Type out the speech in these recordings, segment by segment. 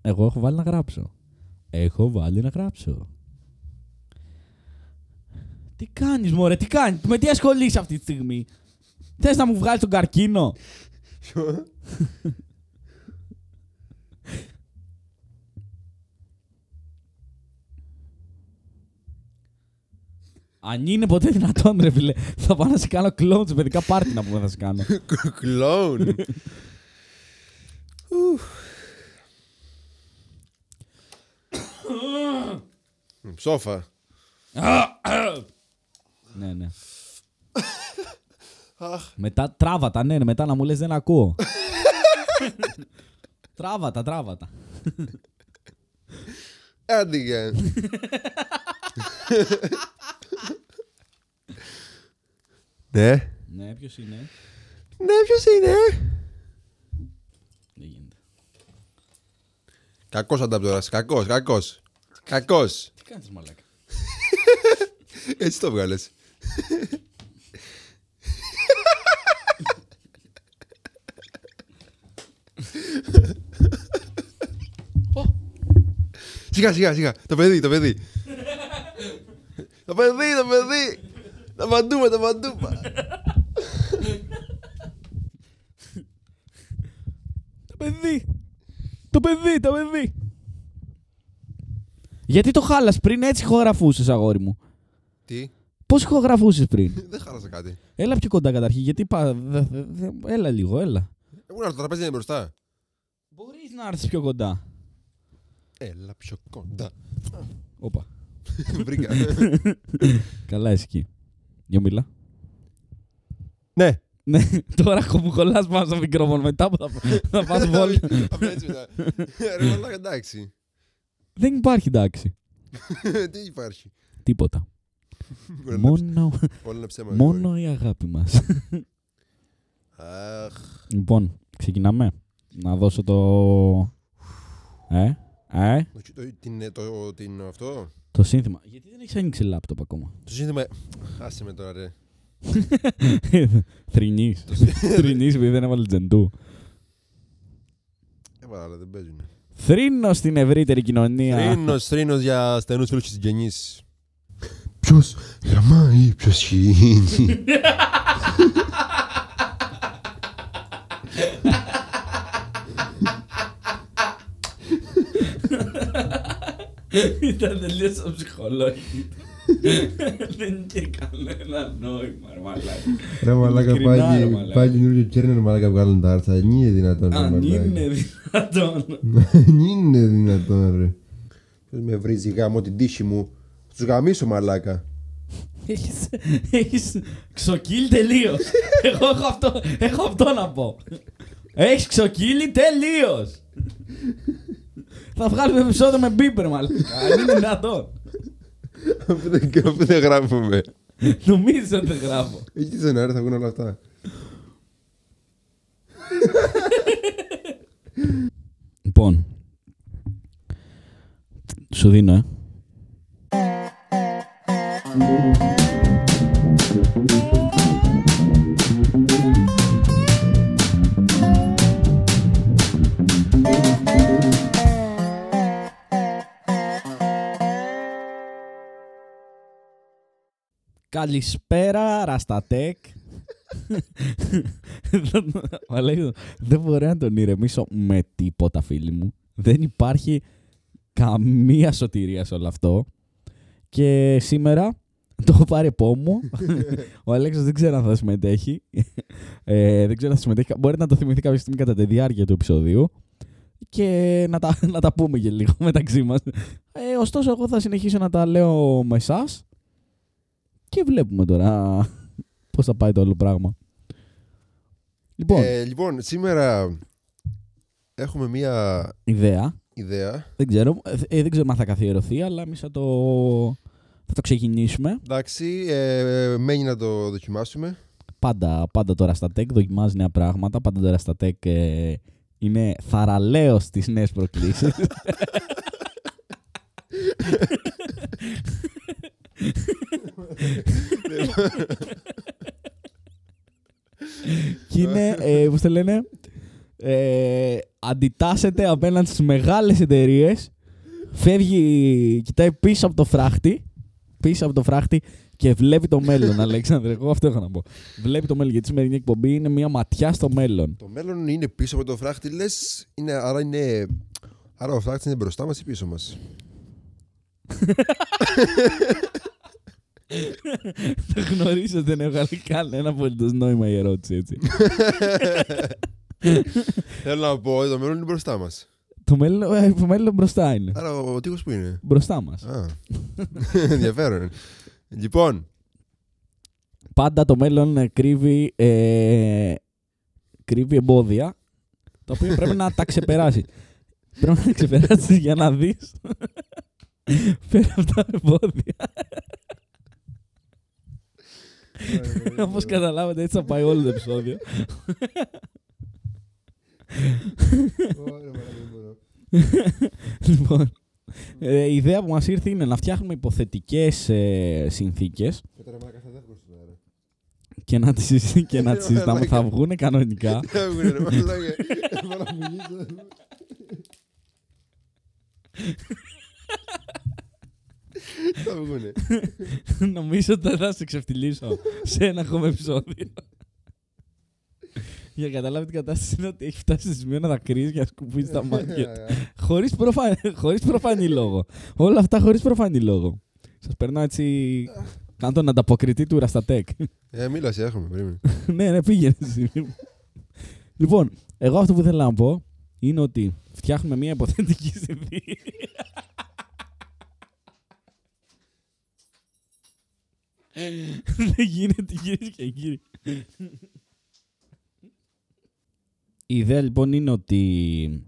Εγώ έχω βάλει να γράψω. Έχω βάλει να γράψω. Τι κάνεις μωρέ, τι κάνεις, με τι ασχολείσαι αυτή τη στιγμή; Θες να μου βγάλεις τον καρκίνο; Αν είναι ποτέ δυνατόν, ρε φίλε, θα πάω να σε κάνω κλόουν σε παιδικά πάρτι να πούμε θα σε κάνω. Κλόουν. Ψόφα. ναι, ναι. μετά τράβατα, ναι, ναι, μετά να μου λες δεν ακούω. τράβατα, τράβατα. Άντε Ναι. Ναι, ποιος είναι; Ναι, ποιος είναι; Δεν γίνεται. Κακός ανταπτωράς. Κακός, κακός. Κακός. Τι κάνεις μαλάκα. Έτσι το βγάλες. Σιγά, σιγά, σιγά. Το παιδί, το παιδί. το παιδί, το παιδί. Τα μαντούμα, τα μαντούμα. Το παιδί. Το παιδί, το παιδί. Γιατί το χάλας πριν έτσι ηχογραφούσες αγόρι μου. Τι, Πώς ηχογραφούσες πριν; δεν χάλασα κάτι. Έλα πιο κοντά καταρχήν, γιατί πα... δε- δε- δε- Έλα λίγο, έλα. Εγώ να το τραπέζι είναι μπροστά. Μπορείς να έρθεις πιο κοντά. Έλα πιο κοντά. Όπα. Βρήκα. Καλά εσύ εκεί. Για μιλά. ναι. Ναι, τώρα μου κολλάς πάνω στο μικρόφωνο μετά που θα, θα πας βόλιο. Απλά έτσι μετά. Ρε μαλάκα, εντάξει. Δεν υπάρχει εντάξει. Τι υπάρχει. Τίποτα. Όλα είναι ψ- Μόνο, Όλα είναι ψέμα. μόνο η αγάπη μας. Αχ. λοιπόν, ξεκινάμε. Να δώσω το... Ε, ε, Το- το- την- το- την- Αυτό. το σύνθημα. Γιατί δεν έχεις ανοίξει λάπτοπ ακόμα; Το σύνθημα. Άσε με τώρα, ρε. Θρηνείς. Θρηνείς επειδή δεν έβαλε τζεντού. Έβαλα, αλλά δεν παίζουν. Θρήνος στην ευρύτερη κοινωνία. Θρήνος, θρήνος για στενούς φίλους και συγγενείς. Ποιος γραμμάει, ποιος χύνει. Ήταν τελείως αψυχολόγητο. Δεν είχε κανένα νόημα, ρε μαλάκα. Ρε μαλάκα Ειλικρινά, ρε πάει, μαλάκα. πάει καινούριο Κέρνερ μαλάκα βγάλουν τα άρθρα. Νι είναι δυνατόν ρε Αν μαλάκα. είναι δυνατόν. Νι είναι δυνατόν ρε. Ποιος με βρίζει γάμο την τύχη μου. Θα Τους γαμίσω μαλάκα. Έχεις, έχεις ξοκύλει τελείως. Εγώ έχω αυτό, έχω αυτό να πω. Έχεις ξοκύλει τελείως. Θα βγάλουμε επεισόδιο με μπίπερ μαλάκα. Αν είναι δυνατόν. Αφού δεν- Αφού δεν γράφουμε. Νομίζεις ότι δεν γράφω. Εκεί στον αέρα θα βγουν όλα αυτά. Λοιπόν. Σου δίνω, ε. Καλησπέρα, Ραστατέκ. Αλέξανδρο, δεν μπορώ να τον ηρεμήσω με τίποτα, φίλοι μου. Δεν υπάρχει καμία σωτηρία σε όλο αυτό. Και σήμερα το έχω πάρει επόμου. Ο Αλέξανδρος δεν ξέρω αν θα συμμετέχει. Ε, δεν ξέρω αν θα συμμετέχει. Μπορείτε να το θυμηθεί κάποια στιγμή κατά τη διάρκεια του επεισοδίου. Και να τα, να τα πούμε και λίγο μεταξύ μας. Ε, ωστόσο, εγώ θα συνεχίσω να τα λέω με εσάς. Και βλέπουμε τώρα πώς θα πάει το όλο πράγμα. Λοιπόν, Ε, Λοιπόν, σήμερα έχουμε μία ιδέα. ιδέα. Δεν ξέρω, ε, δεν ξέρω αν θα καθιερωθεί, αλλά εμείς θα το, θα το ξεκινήσουμε. Εντάξει, ε, μένει να το δοκιμάσουμε. Πάντα, πάντα τώρα στα tech δοκιμάζει νέα πράγματα. Πάντα τώρα στα tech ε, είναι θαραλέος στις νέες προκλήσεις. Και είναι, ε, πώς το λένε, ε, αντιτάσσεται απέναντι στις μεγάλες εταιρείες. Φεύγει, κοιτάει πίσω από το φράχτη. Πίσω από το φράχτη και βλέπει το μέλλον, Αλέξανδρε. Εγώ αυτό έχω να πω. Βλέπει το μέλλον. Γιατί η σημερινή εκπομπή είναι μια ματιά στο μέλλον. Το μέλλον είναι πίσω από το φράχτη, λες. Είναι, άρα, είναι, άρα ο φράχτης είναι μπροστά μας ή πίσω μας; Θα γνωρίζω δεν έβγαλε κανένα απολύτως νόημα η ερώτηση έτσι. Θέλω να πω, το μέλλον είναι μπροστά μας. το, μέλλον, ε, το μέλλον μπροστά είναι. Άρα ο τείχο που είναι. Μπροστά μας. Α. Ενδιαφέρον. Λοιπόν, Πάντα το μέλλον ε, κρύβει, ε, κρύβει εμπόδια τα οποία πρέπει να τα ξεπεράσει. πρέπει να τα ξεπεράσεις για να δεις πέρα από τα εμπόδια. Όπως καταλάβατε, έτσι θα πάει όλο το επεισόδιο. λοιπόν, ε, η ιδέα που μας ήρθε είναι να φτιάχνουμε υποθετικές ε, συνθήκες και να τις, συζη- και να τις συζητάμε. θα βγουν κανονικά. Τι άκουγε, ρε μαλάκα. Θα βγουνε. Νομίζω ότι θα σε ξεφτυλίσω σε ένα ακόμα επεισόδιο. Για να καταλάβει την κατάσταση είναι ότι έχει φτάσει σε σημείο να δακρύζει και να σκουπίζει τα μάτια. χωρίς, προφα... χωρίς προφανή λόγο. Όλα αυτά χωρίς προφανή λόγο. Σας περνάω έτσι... Κάνω τον ανταποκριτή του Ραστατέκ. Ε, μίλα, σε έχουμε, περίμενε. ναι, ναι, πήγαινε εσύ. λοιπόν, εγώ αυτό που θέλω να πω είναι ότι φτιάχνουμε μια υποθετική συνθήκη. Δεν γίνεται κυρίε και κύριοι. Η ιδέα λοιπόν είναι ότι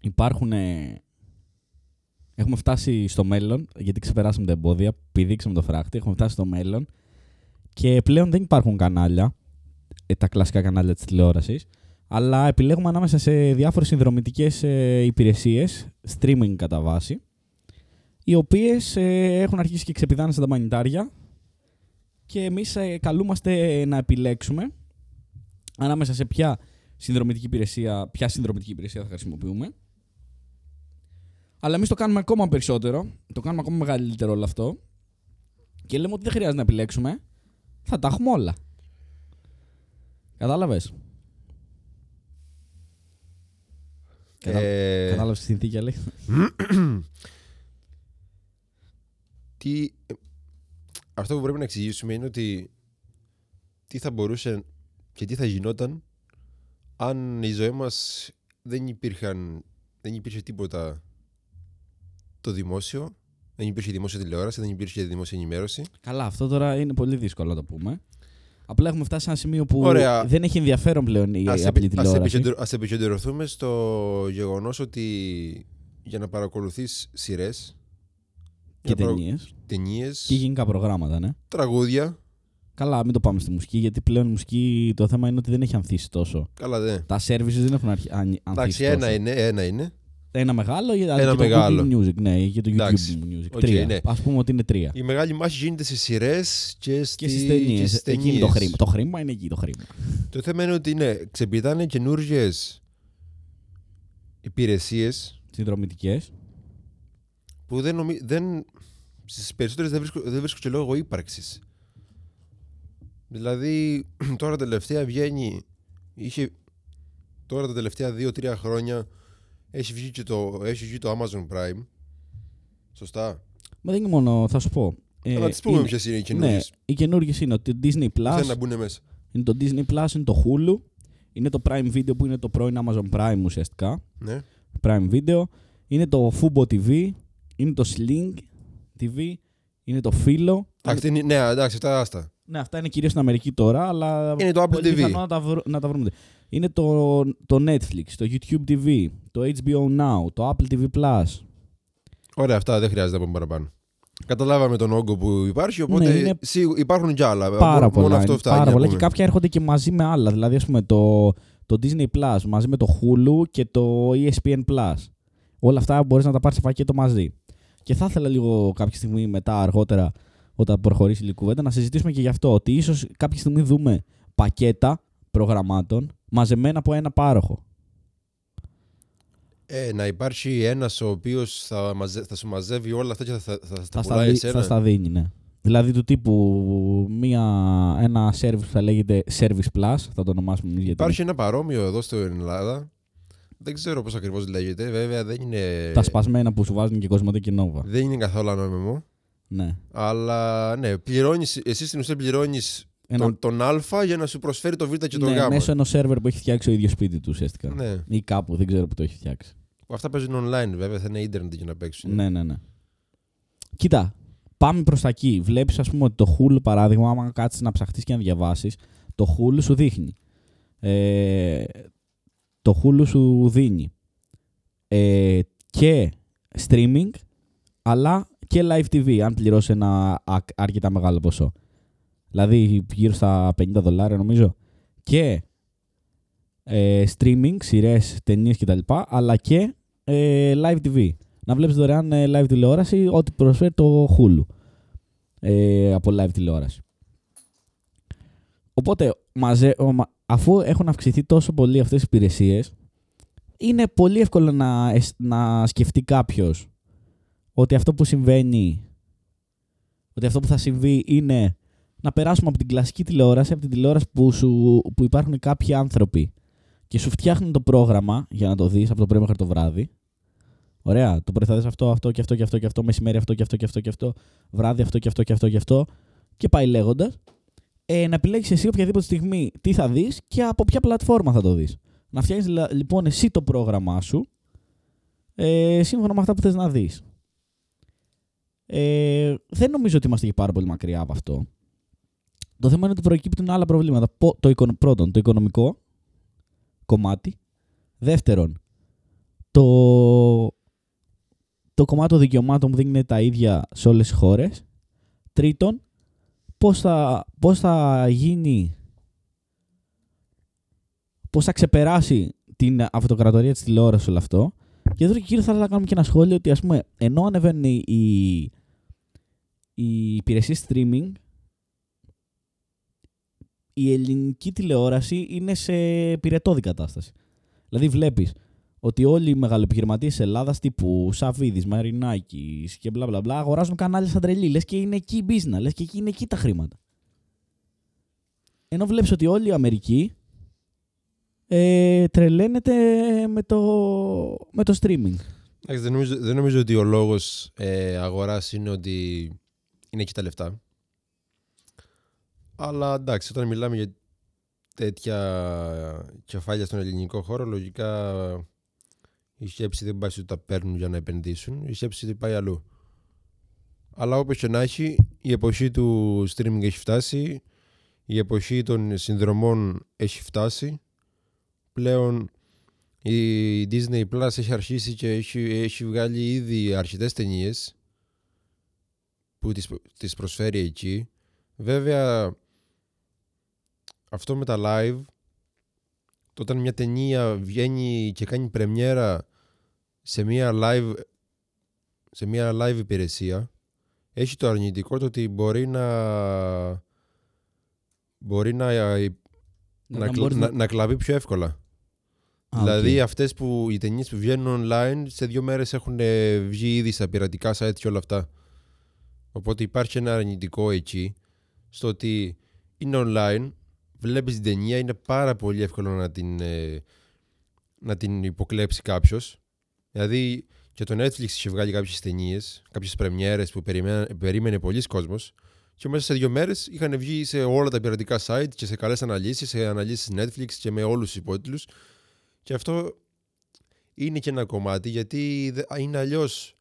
υπάρχουν. ε, Έχουμε φτάσει στο μέλλον, γιατί ξεπεράσαμε τα εμπόδια, πηδήξαμε το φράχτη, έχουμε φτάσει στο μέλλον και πλέον δεν υπάρχουν κανάλια, ε, τα κλασικά κανάλια της τηλεόρασης, αλλά επιλέγουμε ανάμεσα σε διάφορες συνδρομητικές ε, υπηρεσίες, streaming κατά βάση, οι οποίες ε, έχουν αρχίσει και ξεπηδάνε στα μανιτάρια και εμείς ε, καλούμαστε να επιλέξουμε ανάμεσα σε ποια συνδρομητική υπηρεσία, ποια συνδρομητική υπηρεσία θα χρησιμοποιούμε. Αλλά εμείς το κάνουμε ακόμα περισσότερο, το κάνουμε ακόμα μεγαλύτερο όλο αυτό και λέμε ότι δεν χρειάζεται να επιλέξουμε, θα τα έχουμε όλα. Κατάλαβες; Κατα... Ε, Κατάλαβες τη συνθήκη, Αλέξη; τι... ε, Αυτό που πρέπει να εξηγήσουμε είναι ότι τι θα μπορούσε και τι θα γινόταν αν η ζωή μας δεν υπήρχαν, δεν υπήρχε τίποτα το δημόσιο, δεν υπήρχε δημόσια τηλεόραση, δεν υπήρχε δημόσια ενημέρωση. Καλά, αυτό τώρα είναι πολύ δύσκολο να το πούμε. Απλά έχουμε φτάσει σε ένα σημείο που Ωραία. δεν έχει ενδιαφέρον πλέον η Ας, απλή επι- ας, τηλεόραση. επικεντρω- ας επικεντρωθούμε στο γεγονός ότι για να παρακολουθείς σειρές, Και για να ταινίες. ταινίες, Και γενικά προγράμματα, ναι. τραγούδια, Καλά, μην το πάμε στη μουσική, γιατί πλέον η μουσική το θέμα είναι ότι δεν έχει ανθίσει τόσο. καλά δε. Τα services δεν έχουν αρχι... αν- ανθίσει Εντάξει, τόσο. ένα είναι, ένα είναι. Ένα μεγάλο ή Ένα και το μεγάλο. Google Music, ναι, ή και το YouTube Εντάξει. Music. OK, τρία. ναι. Ας πούμε ότι είναι τρία. Η μεγάλη μάχη γίνεται σε σειρές και, στη... Και στις ταινίες. και στις Εκεί είναι το ταινίες. χρήμα. Το χρήμα είναι εκεί το χρήμα. Το θέμα είναι ότι ναι, ξεπηδάνε καινούργιες υπηρεσίες Συνδρομητικές. Που δεν, νομι... δεν... στις περισσότερες δεν βρίσκω, δεν βρίσκω και λόγο ύπαρξης. Δηλαδή, τώρα τελευταία βγαίνει. Είχε... Τώρα τα τελευταία 2-3 χρόνια έχει βγει, και το, έχει βγει το Amazon Prime. Σωστά; Μα δεν είναι μόνο, θα σου πω. Ε, Να τις πούμε είναι- ποιες είναι οι Ναι, καινούργιε. οι καινούργιες είναι ότι το Disney Plus, Θέλουν να μπουν μέσα; είναι το Disney Plus, είναι το Hulu, είναι το Prime Video που είναι το πρώην Amazon Prime ουσιαστικά. Ναι. Prime Video, είναι το Fubo TV, είναι το Sling TV, είναι το Philo. Εντάξει, είναι- ναι, εντάξει, αυτά άστα. Ναι, αυτά είναι κυρίως στην Αμερική τώρα, αλλά Είναι το Apple πολύ TV. πιθανό να τα, βρω- να τα βρούμε. Είναι το, το Netflix, το YouTube TV, το HBO Now, το Apple TV Plus. Ωραία, αυτά δεν χρειάζεται να πούμε παραπάνω. Καταλάβαμε τον όγκο που υπάρχει, οπότε Ναι, είναι σίγου- υπάρχουν κι άλλα. Πάρα μόνο, πολλά. μόνο αυτό είναι φτάνει. πάρα να πολλά και πούμε. κάποια έρχονται και μαζί με άλλα. Δηλαδή, ας πούμε, το, το Disney Plus μαζί με το Hulu και το E ESPN Plus. Όλα αυτά μπορείς να τα πάρεις σε πακέτο μαζί. Και θα ήθελα λίγο κάποια στιγμή μετά, αργότερα, όταν προχωρήσει η κουβέντα, να συζητήσουμε και γι' αυτό. Ότι ίσως κάποια στιγμή δούμε πακέτα προγραμμάτων μαζεμένα από ένα πάροχο. Ε, να υπάρχει ένας ο οποίος θα, μαζε- θα σου μαζεύει όλα αυτά και θα, θα, θα, Θα τα στα, πουλάει δι- εσένα. θα στα δίνει, ναι. Δηλαδή του τύπου μια, ένα service που θα λέγεται Service Plus, θα το ονομάσουμε εμείς γιατί Υπάρχει ένα παρόμοιο εδώ στην Ελλάδα. Δεν ξέρω πώς ακριβώς λέγεται. Βέβαια δεν είναι, τα σπασμένα που σου βάζουν και Κοσμοτέ και Nova. δεν είναι καθόλου ανώνυμο. Ναι. Αλλά ναι, πληρώνεις, εσύ στην ουσία πληρώνεις Ένα, τον, τον Α για να σου προσφέρει το Β και το ναι, Γ. μέσω ενός server που έχει φτιάξει ο ίδιος σπίτι του ουσιαστικά. Ναι. Ή κάπου, δεν ξέρω που το έχει φτιάξει. Αυτά παίζουν online βέβαια, θα είναι ίντερνετ για να παίξουν. Ναι, ναι, ναι. Κοίτα, πάμε προς τα εκεί. Βλέπεις, ας πούμε, ότι το Hulu, παράδειγμα, άμα κάτσεις να ψαχτείς και να διαβάσεις, το Hulu σου δείχνει. Ε, το Hulu σου δίνει ε, και streaming, αλλά και live TV, αν πληρώσει ένα α- αρκετά μεγάλο ποσό. Δηλαδή γύρω στα 50 δολάρια νομίζω. Και ε, streaming, σειρές, ταινίες κτλ. Αλλά και ε, live TV. Να βλέπεις δωρεάν ε, live τηλεόραση, ό,τι προσφέρει το Hulu ε, από live τηλεόραση. Οπότε, μαζε, ο- μα- αφού έχουν αυξηθεί τόσο πολύ αυτές οι υπηρεσίες, είναι πολύ εύκολο να, εσ- να σκεφτεί κάποιος ότι αυτό που συμβαίνει, ότι αυτό που θα συμβεί είναι να περάσουμε από την κλασική τηλεόραση, από την τηλεόραση που, σου, που υπάρχουν κάποιοι άνθρωποι και σου φτιάχνουν το πρόγραμμα για να το δεις από το πρωί μέχρι το βράδυ. Ωραία. Το πρωί θα δεις αυτό, αυτό και αυτό και αυτό και αυτό, μεσημέρι αυτό και αυτό και αυτό και αυτό, βράδυ αυτό και αυτό και αυτό και αυτό και πάει λέγοντα. Ε, να επιλέξεις εσύ οποιαδήποτε στιγμή τι θα δεις και από ποια πλατφόρμα θα το δεις. Να φτιάξει λοιπόν εσύ το πρόγραμμά σου ε, σύμφωνα με αυτά που θες να δεις. Ε, δεν νομίζω ότι είμαστε και πάρα πολύ μακριά από αυτό. Το θέμα είναι ότι προκύπτουν άλλα προβλήματα. Πο- Το, οικονο- πρώτον, το οικονομικό κομμάτι. Δεύτερον, το, το κομμάτι των δικαιωμάτων που δεν είναι τα ίδια σε όλες τις χώρες. Τρίτον, πώς θα, πώς θα γίνει, πώς θα ξεπεράσει την αυτοκρατορία της τηλεόρασης όλο αυτό. Και εδώ και κύριο θα ήθελα να κάνουμε και ένα σχόλιο ότι ας πούμε ενώ ανεβαίνουν οι, οι, οι υπηρεσίες streaming η ελληνική τηλεόραση είναι σε πυρετόδη κατάσταση. Δηλαδή βλέπεις ότι όλοι οι μεγαλοεπιχειρηματίες της Ελλάδας τύπου Σαββίδης, Μαρινάκης και μπλα μπλα μπλα αγοράζουν κανάλια σαν τρελή. Λες και είναι εκεί η business, λες και εκεί είναι εκεί τα χρήματα. Ενώ βλέπεις ότι όλη η Αμερική ε, τρελαίνεται με το, με το streaming. Εντάξει, δεν, νομίζω, δεν νομίζω ότι ο λόγος ε, αγοράς είναι ότι είναι εκεί τα λεφτά. Αλλά εντάξει, όταν μιλάμε για τέτοια κεφάλια στον ελληνικό χώρο, λογικά η σκέψη δεν πάει στο ότι τα παίρνουν για να επενδύσουν. Η σκέψη πάει αλλού. Αλλά όπως και να έχει, η εποχή του streaming έχει φτάσει, η εποχή των συνδρομών έχει φτάσει. Πλέον η Disney Plus έχει αρχίσει και έχει, έχει βγάλει ήδη αρκετές ταινίες που τις, τις προσφέρει εκεί. Βέβαια, αυτό με τα live, το όταν μια ταινία βγαίνει και κάνει πρεμιέρα σε μια live, σε μια live υπηρεσία, έχει το αρνητικό το ότι μπορεί να μπορεί να, να, κλα- μπορείς να, να κλαπεί πιο εύκολα. Α, δηλαδή οκ. αυτές που οι ταινίες που βγαίνουν online σε δύο μέρες έχουν ε, βγει ήδη στα πειρατικά site και όλα αυτά. Οπότε υπάρχει ένα αρνητικό εκεί στο ότι είναι online, βλέπεις την ταινία, είναι πάρα πολύ εύκολο να την, ε, να την υποκλέψει κάποιος. Δηλαδή και το Netflix είχε βγάλει κάποιες ταινίες, κάποιες πρεμιέρες που περιμένα- περίμενε πολύς κόσμος και μέσα σε δύο μέρες είχαν βγει σε όλα τα πειρατικά site και σε καλές αναλύσεις, σε αναλύσεις Netflix και με όλους τους υπότιτλους. Και αυτό είναι και ένα κομμάτι γιατί δε- είναι αλλιώς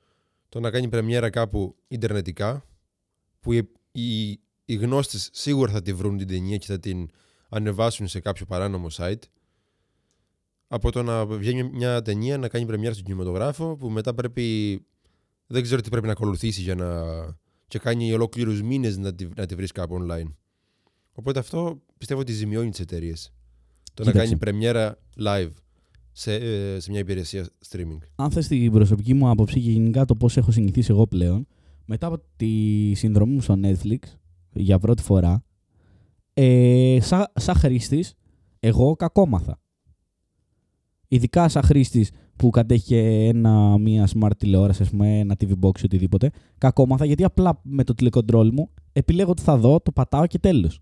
το να κάνει πρεμιέρα κάπου ιντερνετικά που οι, οι, οι γνώστες σίγουρα θα τη βρουν την ταινία και θα την ανεβάσουν σε κάποιο παράνομο site από το να βγαίνει μια ταινία να κάνει πρεμιέρα στον κινηματογράφο που μετά πρέπει δεν ξέρω τι πρέπει να ακολουθήσει για να και κάνει ολόκληρους μήνες να τη, να τη βρεις κάπου online. Οπότε αυτό πιστεύω ότι ζημιώνει τις εταιρείες. Το να Κοίταξε. κάνει πρεμιέρα live σε, ε, σε μια υπηρεσία streaming. αν θες την προσωπική μου άποψη και γενικά το πώς έχω συνηθίσει εγώ πλέον, μετά από τη συνδρομή μου στο Netflix για πρώτη φορά, ε, σαν σα χρήστης, εγώ κακόμαθα. Ειδικά σαν χρήστης που κατέχει και ένα, μια smart τηλεόραση, ας πούμε, ένα TV box ή οτιδήποτε, κακόμαθα γιατί απλά με το τηλεκοντρόλ μου επιλέγω τι θα δω, το πατάω και τέλος.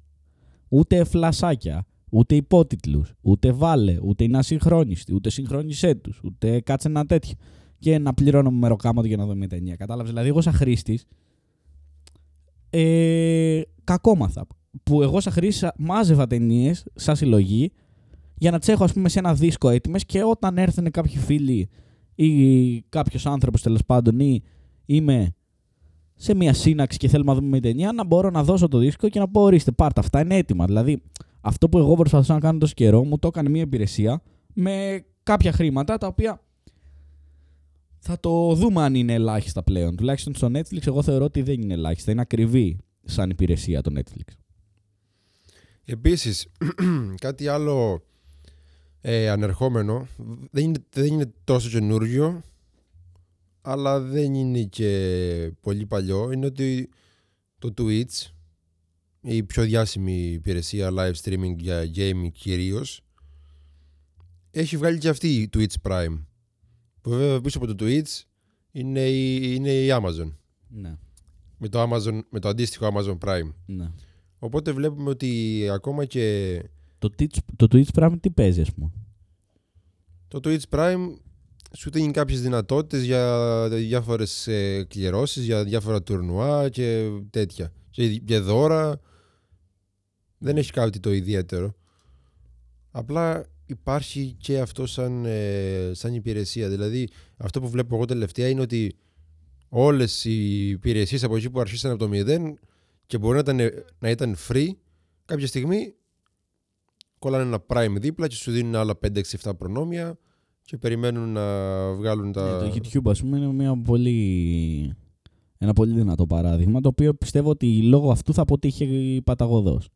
Ούτε φλασάκια, ούτε υπότιτλους, ούτε βάλε, ούτε είναι ασυγχρόνιστοι, ούτε συγχρόνισέ τους, ούτε κάτσε ένα τέτοιο. Και να πληρώνω με μεροκάματο για να δω μια ταινία. Κατάλαβες. Δηλαδή, εγώ σαν χρήστης. Ε, κακόμαθα. Που εγώ σαν χρήστη μάζευα ταινίες σαν συλλογή για να τι έχω, ας πούμε, σε ένα δίσκο έτοιμες και όταν έρθουν κάποιοι φίλοι ή κάποιος άνθρωπος τέλος πάντων ή είμαι σε μια σύναξη και θέλουμε να δούμε μια ταινία, να μπορώ να δώσω το δίσκο και να πω: Ορίστε, πάρτε, αυτά είναι έτοιμα. Δηλαδή, αυτό που εγώ προσπαθούσα να κάνω τόσο καιρό μου το έκανε μια υπηρεσία με κάποια χρήματα τα οποία θα το δούμε αν είναι ελάχιστα πλέον. Τουλάχιστον στο Netflix, εγώ θεωρώ ότι δεν είναι ελάχιστα. Είναι ακριβή σαν υπηρεσία το Netflix. Επίσης, κάτι άλλο ε, ανερχόμενο, δεν είναι, δεν είναι τόσο καινούργιο, αλλά δεν είναι και πολύ παλιό, είναι ότι το Twitch, η πιο διάσημη υπηρεσία live streaming για gaming κυρίως, έχει βγάλει και αυτή η Twitch Prime. Που βέβαια πίσω από το Twitch είναι η, είναι η Amazon. Ναι. Με το, Amazon, με το αντίστοιχο Amazon Prime. ναι. Οπότε βλέπουμε ότι ακόμα και Το, Twitch, το Twitch πράγμα τι παίζει, ας πούμε; το Twitch Prime σου δίνει κάποιες δυνατότητες για διάφορες ε, κληρώσεις, για διάφορα τουρνουά και τέτοια. Και, και δώρα. Δεν έχει κάτι το ιδιαίτερο. Απλά υπάρχει και αυτό σαν, ε, σαν υπηρεσία. Δηλαδή αυτό που βλέπω εγώ τελευταία είναι ότι όλες οι υπηρεσίες από εκεί που αρχίσαν από το 0 και μπορεί να ήταν, να ήταν free κάποια στιγμή κολλάνε ένα prime δίπλα και σου δίνουν άλλα 5-6-7 προνόμια και περιμένουν να βγάλουν τα... Ναι, το YouTube, ας πούμε, είναι μια πολύ... ένα πολύ δυνατό παράδειγμα, το οποίο πιστεύω ότι λόγω αυτού θα αποτύχει παταγωδός.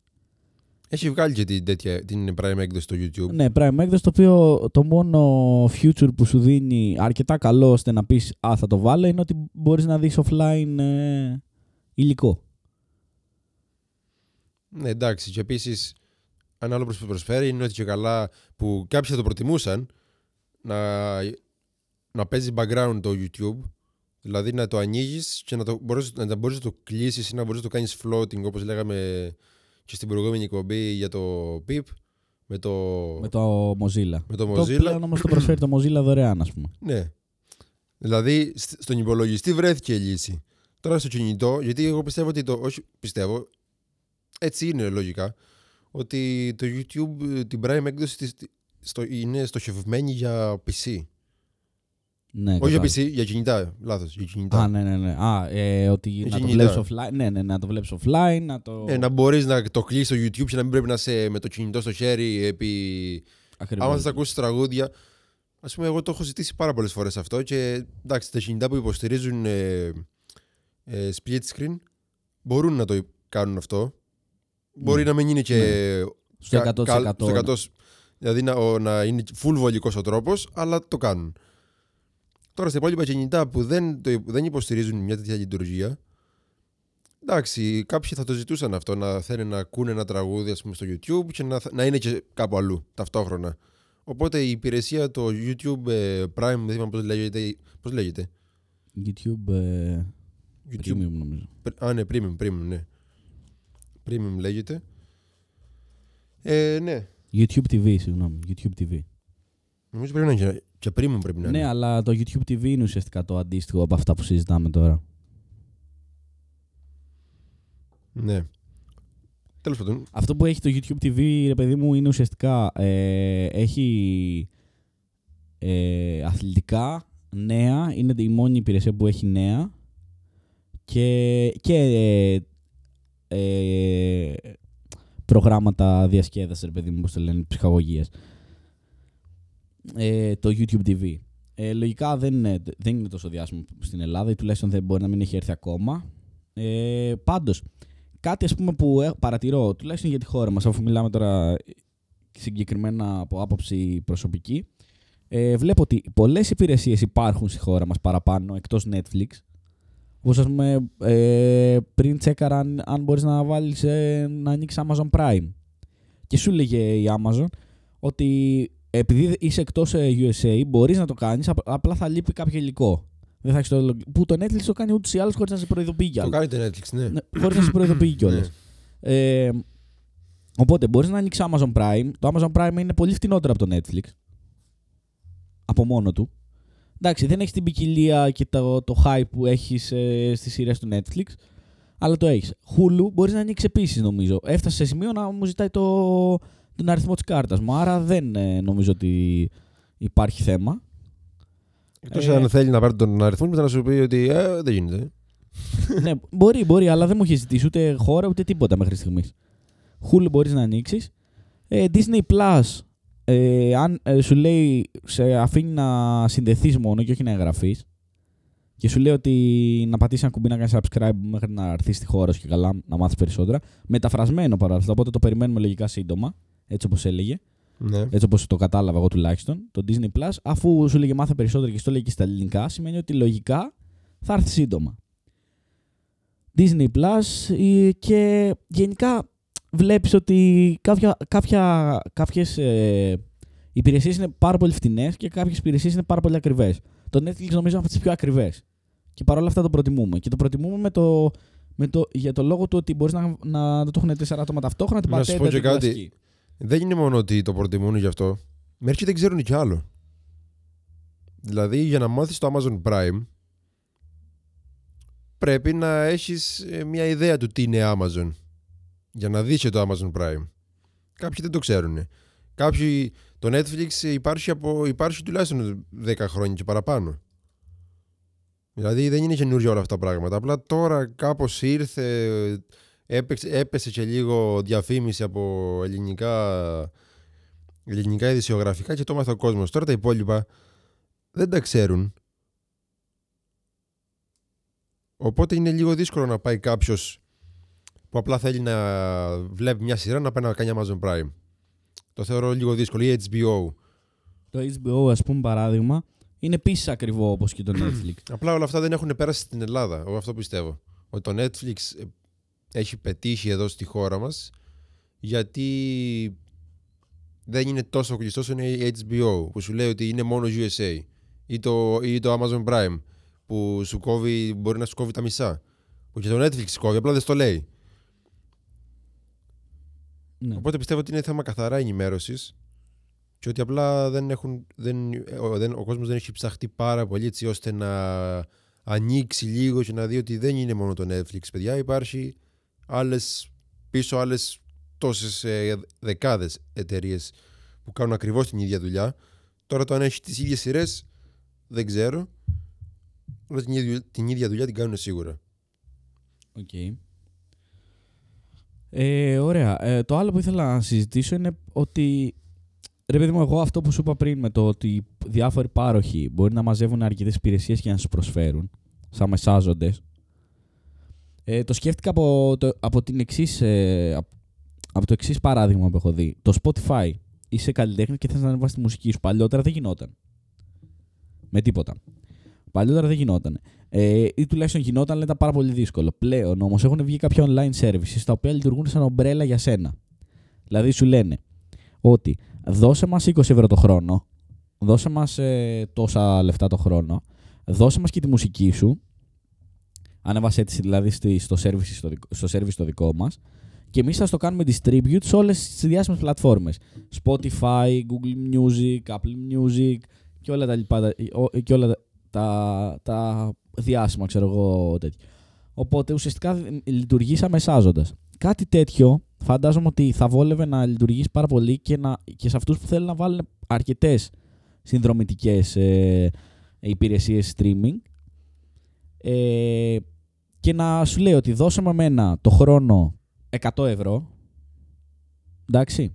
Έχει βγάλει και την, τέτοια, την prime έκδοση στο YouTube. Ναι, Prime έκδοση το οποίο το μόνο future που σου δίνει αρκετά καλό ώστε να πεις «Α, θα το βάλω» είναι ότι μπορείς να δεις offline ε, υλικό. Ναι, εντάξει. Και επίσης, ένα άλλο που προσφέρει είναι ότι και καλά που κάποιοι θα το προτιμούσαν να, να παίζει background το YouTube. Δηλαδή να το ανοίγεις και να, το, μπορείς, να μπορείς να το κλείσεις ή να μπορείς να το κάνεις floating όπως λέγαμε και στην προηγούμενη εκπομπή για το PIP με το, Με το Mozilla. με το Το Mozilla. πλέον όμως το προσφέρει το Mozilla δωρεάν, ας πούμε. Ναι. Δηλαδή σ- στον υπολογιστή βρέθηκε η λύση. Τώρα στο κινητό, γιατί εγώ πιστεύω ότι το. Όχι, πιστεύω. Έτσι είναι λογικά. Ότι το YouTube, ε, την Prime έκδοση της, στο, είναι στοχευμένη για PC. Ναι, Όχι για κατάλαβα. PC, για κινητά. Λάθος. Για κινητά. Α, ναι, ναι, ναι. Α, ε, ότι να το κινητά. βλέπεις offline. Ναι, ναι, να το βλέπεις offline, να το... Ε, να μπορείς να το κλείσεις στο YouTube και να μην πρέπει να είσαι με το κινητό στο χέρι επί. Ακριβώς. Άμα θες να ακούσεις τραγούδια. Α πούμε, εγώ το έχω ζητήσει πάρα πολλές φορές αυτό και εντάξει, τα κινητά που υποστηρίζουν ε, ε, split screen μπορούν να το κάνουν αυτό. Μπορεί Ναι. να μην είναι και. Στο κα- 100%. καλ- στο 100%, δηλαδή να, ο- να είναι full βολικός ο τρόπος, αλλά το κάνουν. Τώρα στα υπόλοιπα κινητά που δεν, το, δεν υποστηρίζουν μια τέτοια λειτουργία, εντάξει, κάποιοι θα το ζητούσαν αυτό, να θέλουν να ακούνε ένα τραγούδι ας πούμε, στο YouTube και να, να είναι και κάπου αλλού ταυτόχρονα. Οπότε η υπηρεσία το YouTube ε, Prime, δεν θυμάμαι πώς λέγεται, πώς λέγεται. YouTube, ε, YouTube, Premium νομίζω. Πρ- Α, ναι, Premium, Premium, ναι. Premium λέγεται. Ε, ναι. YouTube TV, συγγνώμη. YouTube TV. Νομίζω πρέπει να είναι και- και Premium πρέπει να είναι. Ναι, αλλά το YouTube TV είναι ουσιαστικά το αντίστοιχο από αυτά που συζητάμε τώρα. Ναι. Τέλος πάντων, Αυτό που έχει το YouTube TV, ρε παιδί μου, είναι ουσιαστικά ε, έχει ε, αθλητικά, νέα, είναι η μόνη υπηρεσία που έχει νέα και, και ε, ε, προγράμματα διασκέδασης, ρε παιδί μου, όπως το λένε, ψυχαγωγίας. Ε, το YouTube TV. Ε, λογικά δεν είναι, δεν είναι τόσο διάσημο στην Ελλάδα ή τουλάχιστον δεν μπορεί να μην έχει έρθει ακόμα. Ε, πάντως, κάτι ας πούμε που ε- παρατηρώ, τουλάχιστον για τη χώρα μας, αφού μιλάμε τώρα συγκεκριμένα από άποψη προσωπική, ε, βλέπω ότι πολλές υπηρεσίες υπάρχουν στη χώρα μας παραπάνω, εκτός Netflix. Όπως ας πούμε, ε, πριν τσέκαρα αν, αν μπορείς να βάλεις, ε, να ανοίξεις Amazon Prime. Και σου λέγε η Amazon ότι επειδή είσαι εκτός USA, μπορείς να το κάνεις, απλά θα λείπει κάποιο υλικό. Δεν θα έχεις το... Που το Netflix το κάνει ούτως ή άλλως χωρίς να σε προειδοποιεί Το κιόλα. κάνει το Netflix, ναι. Ναι, χωρίς να σε προειδοποιεί κιόλας. Ναι. Ε, οπότε μπορείς να ανοίξεις Amazon Prime. Το Amazon Prime είναι πολύ φτηνότερο από το Netflix. Από μόνο του. Εντάξει, δεν έχεις την ποικιλία και το, το hype που έχεις ε, στις σειρές του Netflix. Αλλά το έχεις. Hulu μπορείς να ανοίξει επίση νομίζω. Έφτασε σε σημείο να μου ζητάει το, τον αριθμό της κάρτας μου. Άρα δεν ε, νομίζω ότι υπάρχει θέμα. Εκτός Ε, αν θέλει να πάρει τον αριθμό, μετά να σου πει ότι ε, δεν γίνεται. ναι, μπορεί, μπορεί, αλλά δεν μου έχει ζητήσει ούτε χώρα ούτε τίποτα μέχρι στιγμής. Hulu μπορείς να ανοίξεις. Ε, Disney Plus, ε, αν ε, σου λέει, σε αφήνει να συνδεθείς μόνο και όχι να εγγραφείς. Και σου λέει ότι να πατήσεις ένα κουμπί να κάνεις subscribe μέχρι να έρθεις στη χώρα σου και καλά να μάθεις περισσότερα. Μεταφρασμένο παρόλα αυτά, οπότε το περιμένουμε λογικά σύντομα, έτσι όπως έλεγε. Ναι. Έτσι όπως το κατάλαβα εγώ τουλάχιστον. Το Disney Plus, αφού σου λέγε μάθε περισσότερο και στο λέει και στα ελληνικά, σημαίνει ότι λογικά θα έρθει σύντομα. Disney Plus ε, και γενικά βλέπεις ότι κάποια, κάποια, κάποιες ε, υπηρεσίες είναι πάρα πολύ φτηνές και κάποιες υπηρεσίες είναι πάρα πολύ ακριβές. Το Netflix νομίζω είναι από τις πιο ακριβές. Και παρόλα αυτά το προτιμούμε. Και το προτιμούμε με το, με το, για το λόγο του ότι μπορείς να, να, το έχουν τέσσερα άτομα ταυτόχρονα, την Να σου πατέντα, πω και την κάτι. κλασική. Δεν είναι μόνο ότι το προτιμούν γι' αυτό. Μερικοί δεν ξέρουν κι άλλο. Δηλαδή, για να μάθεις το Amazon Prime, πρέπει να έχεις ε, μια ιδέα του τι είναι Amazon. Για να δεις και το Amazon Prime. Κάποιοι δεν το ξέρουν. Κάποιοι, το Netflix υπάρχει, από, υπάρχει τουλάχιστον 10 χρόνια και παραπάνω. Δηλαδή δεν είναι καινούργια όλα αυτά τα πράγματα. Απλά τώρα κάπως ήρθε, έπαιξε, έπεσε και λίγο διαφήμιση από ελληνικά, ελληνικά ειδησιογραφικά και το έμαθε ο κόσμος. Τώρα τα υπόλοιπα δεν τα ξέρουν. Οπότε είναι λίγο δύσκολο να πάει κάποιος που απλά θέλει να βλέπει μια σειρά να πάει να κάνει Amazon Prime. Το θεωρώ λίγο δύσκολο. Ή HBO. Το HBO, ας πούμε, παράδειγμα, είναι επίσης ακριβό όπως και το Netflix. Απλά όλα αυτά δεν έχουν πέρασει στην Ελλάδα. Εγώ αυτό πιστεύω. Ότι το Netflix ε, έχει πετύχει εδώ στη χώρα μας γιατί δεν είναι τόσο κλειστό όσο είναι η HBO που σου λέει ότι είναι μόνο USA ή το, ή το Amazon Prime που σου κόβει, μπορεί να σου κόβει τα μισά. Που και το Netflix κόβει, απλά δεν στο λέει. Ναι. Οπότε πιστεύω ότι είναι θέμα καθαρά ενημέρωσης και ότι απλά δεν έχουν, δεν, ο, δεν, ο κόσμος δεν έχει ψαχτεί πάρα πολύ έτσι ώστε να ανοίξει λίγο και να δει ότι δεν είναι μόνο το Netflix, παιδιά. Υπάρχει άλλες, πίσω άλλες τόσες ε, δεκάδες εταιρείες που κάνουν ακριβώς την ίδια δουλειά. Τώρα το αν έχεις τις ίδιες σειρές δεν ξέρω. Αλλά την ίδια, την ίδια δουλειά την κάνουν σίγουρα. Οκ. Ε, ωραία. Ε, το άλλο που ήθελα να συζητήσω είναι ότι ρε παιδί μου, εγώ αυτό που σου είπα πριν με το ότι διάφοροι πάροχοι μπορεί να μαζεύουν αρκετές υπηρεσίες και να σου προσφέρουν, σαν μεσάζοντες. Ε, το σκέφτηκα από, το, από, την εξής, ε, απ- από το εξής παράδειγμα που έχω δει. Το Spotify. Είσαι καλλιτέχνης και θες να ανεβάσεις τη μουσική σου. Παλιότερα δεν γινόταν. Με τίποτα. Παλιότερα δεν γινόταν. Ε, ή τουλάχιστον γινόταν, αλλά ήταν πάρα πολύ δύσκολο. Πλέον όμως έχουν βγει κάποια online services τα οποία λειτουργούν σαν ομπρέλα για σένα. Δηλαδή σου λένε ότι δώσε μας 20 ευρώ το χρόνο, δώσε μας ε, τόσα λεφτά το χρόνο, δώσε μας και τη μουσική σου, ανέβασέ τη δηλαδή στη- στο service στο, δικό- στο service το δικό μας και εμείς θα το κάνουμε distribute σε όλες τις διάσημες πλατφόρμες. Spotify, Google Music, Apple Music και όλα τα λοιπά, τα- ο- και όλα τα, τα, τα διάσημα, ξέρω εγώ, τέτοια. Οπότε ουσιαστικά δ- λειτουργεί σαν μεσάζοντας. Κάτι τέτοιο φαντάζομαι ότι θα βόλευε να λειτουργήσει πάρα πολύ και, να, και σε αυτούς που θέλουν να βάλουν αρκετές συνδρομητικές ε, υπηρεσίες streaming ε, και να σου λέει ότι δώσε με εμένα το χρόνο 100 ευρώ εντάξει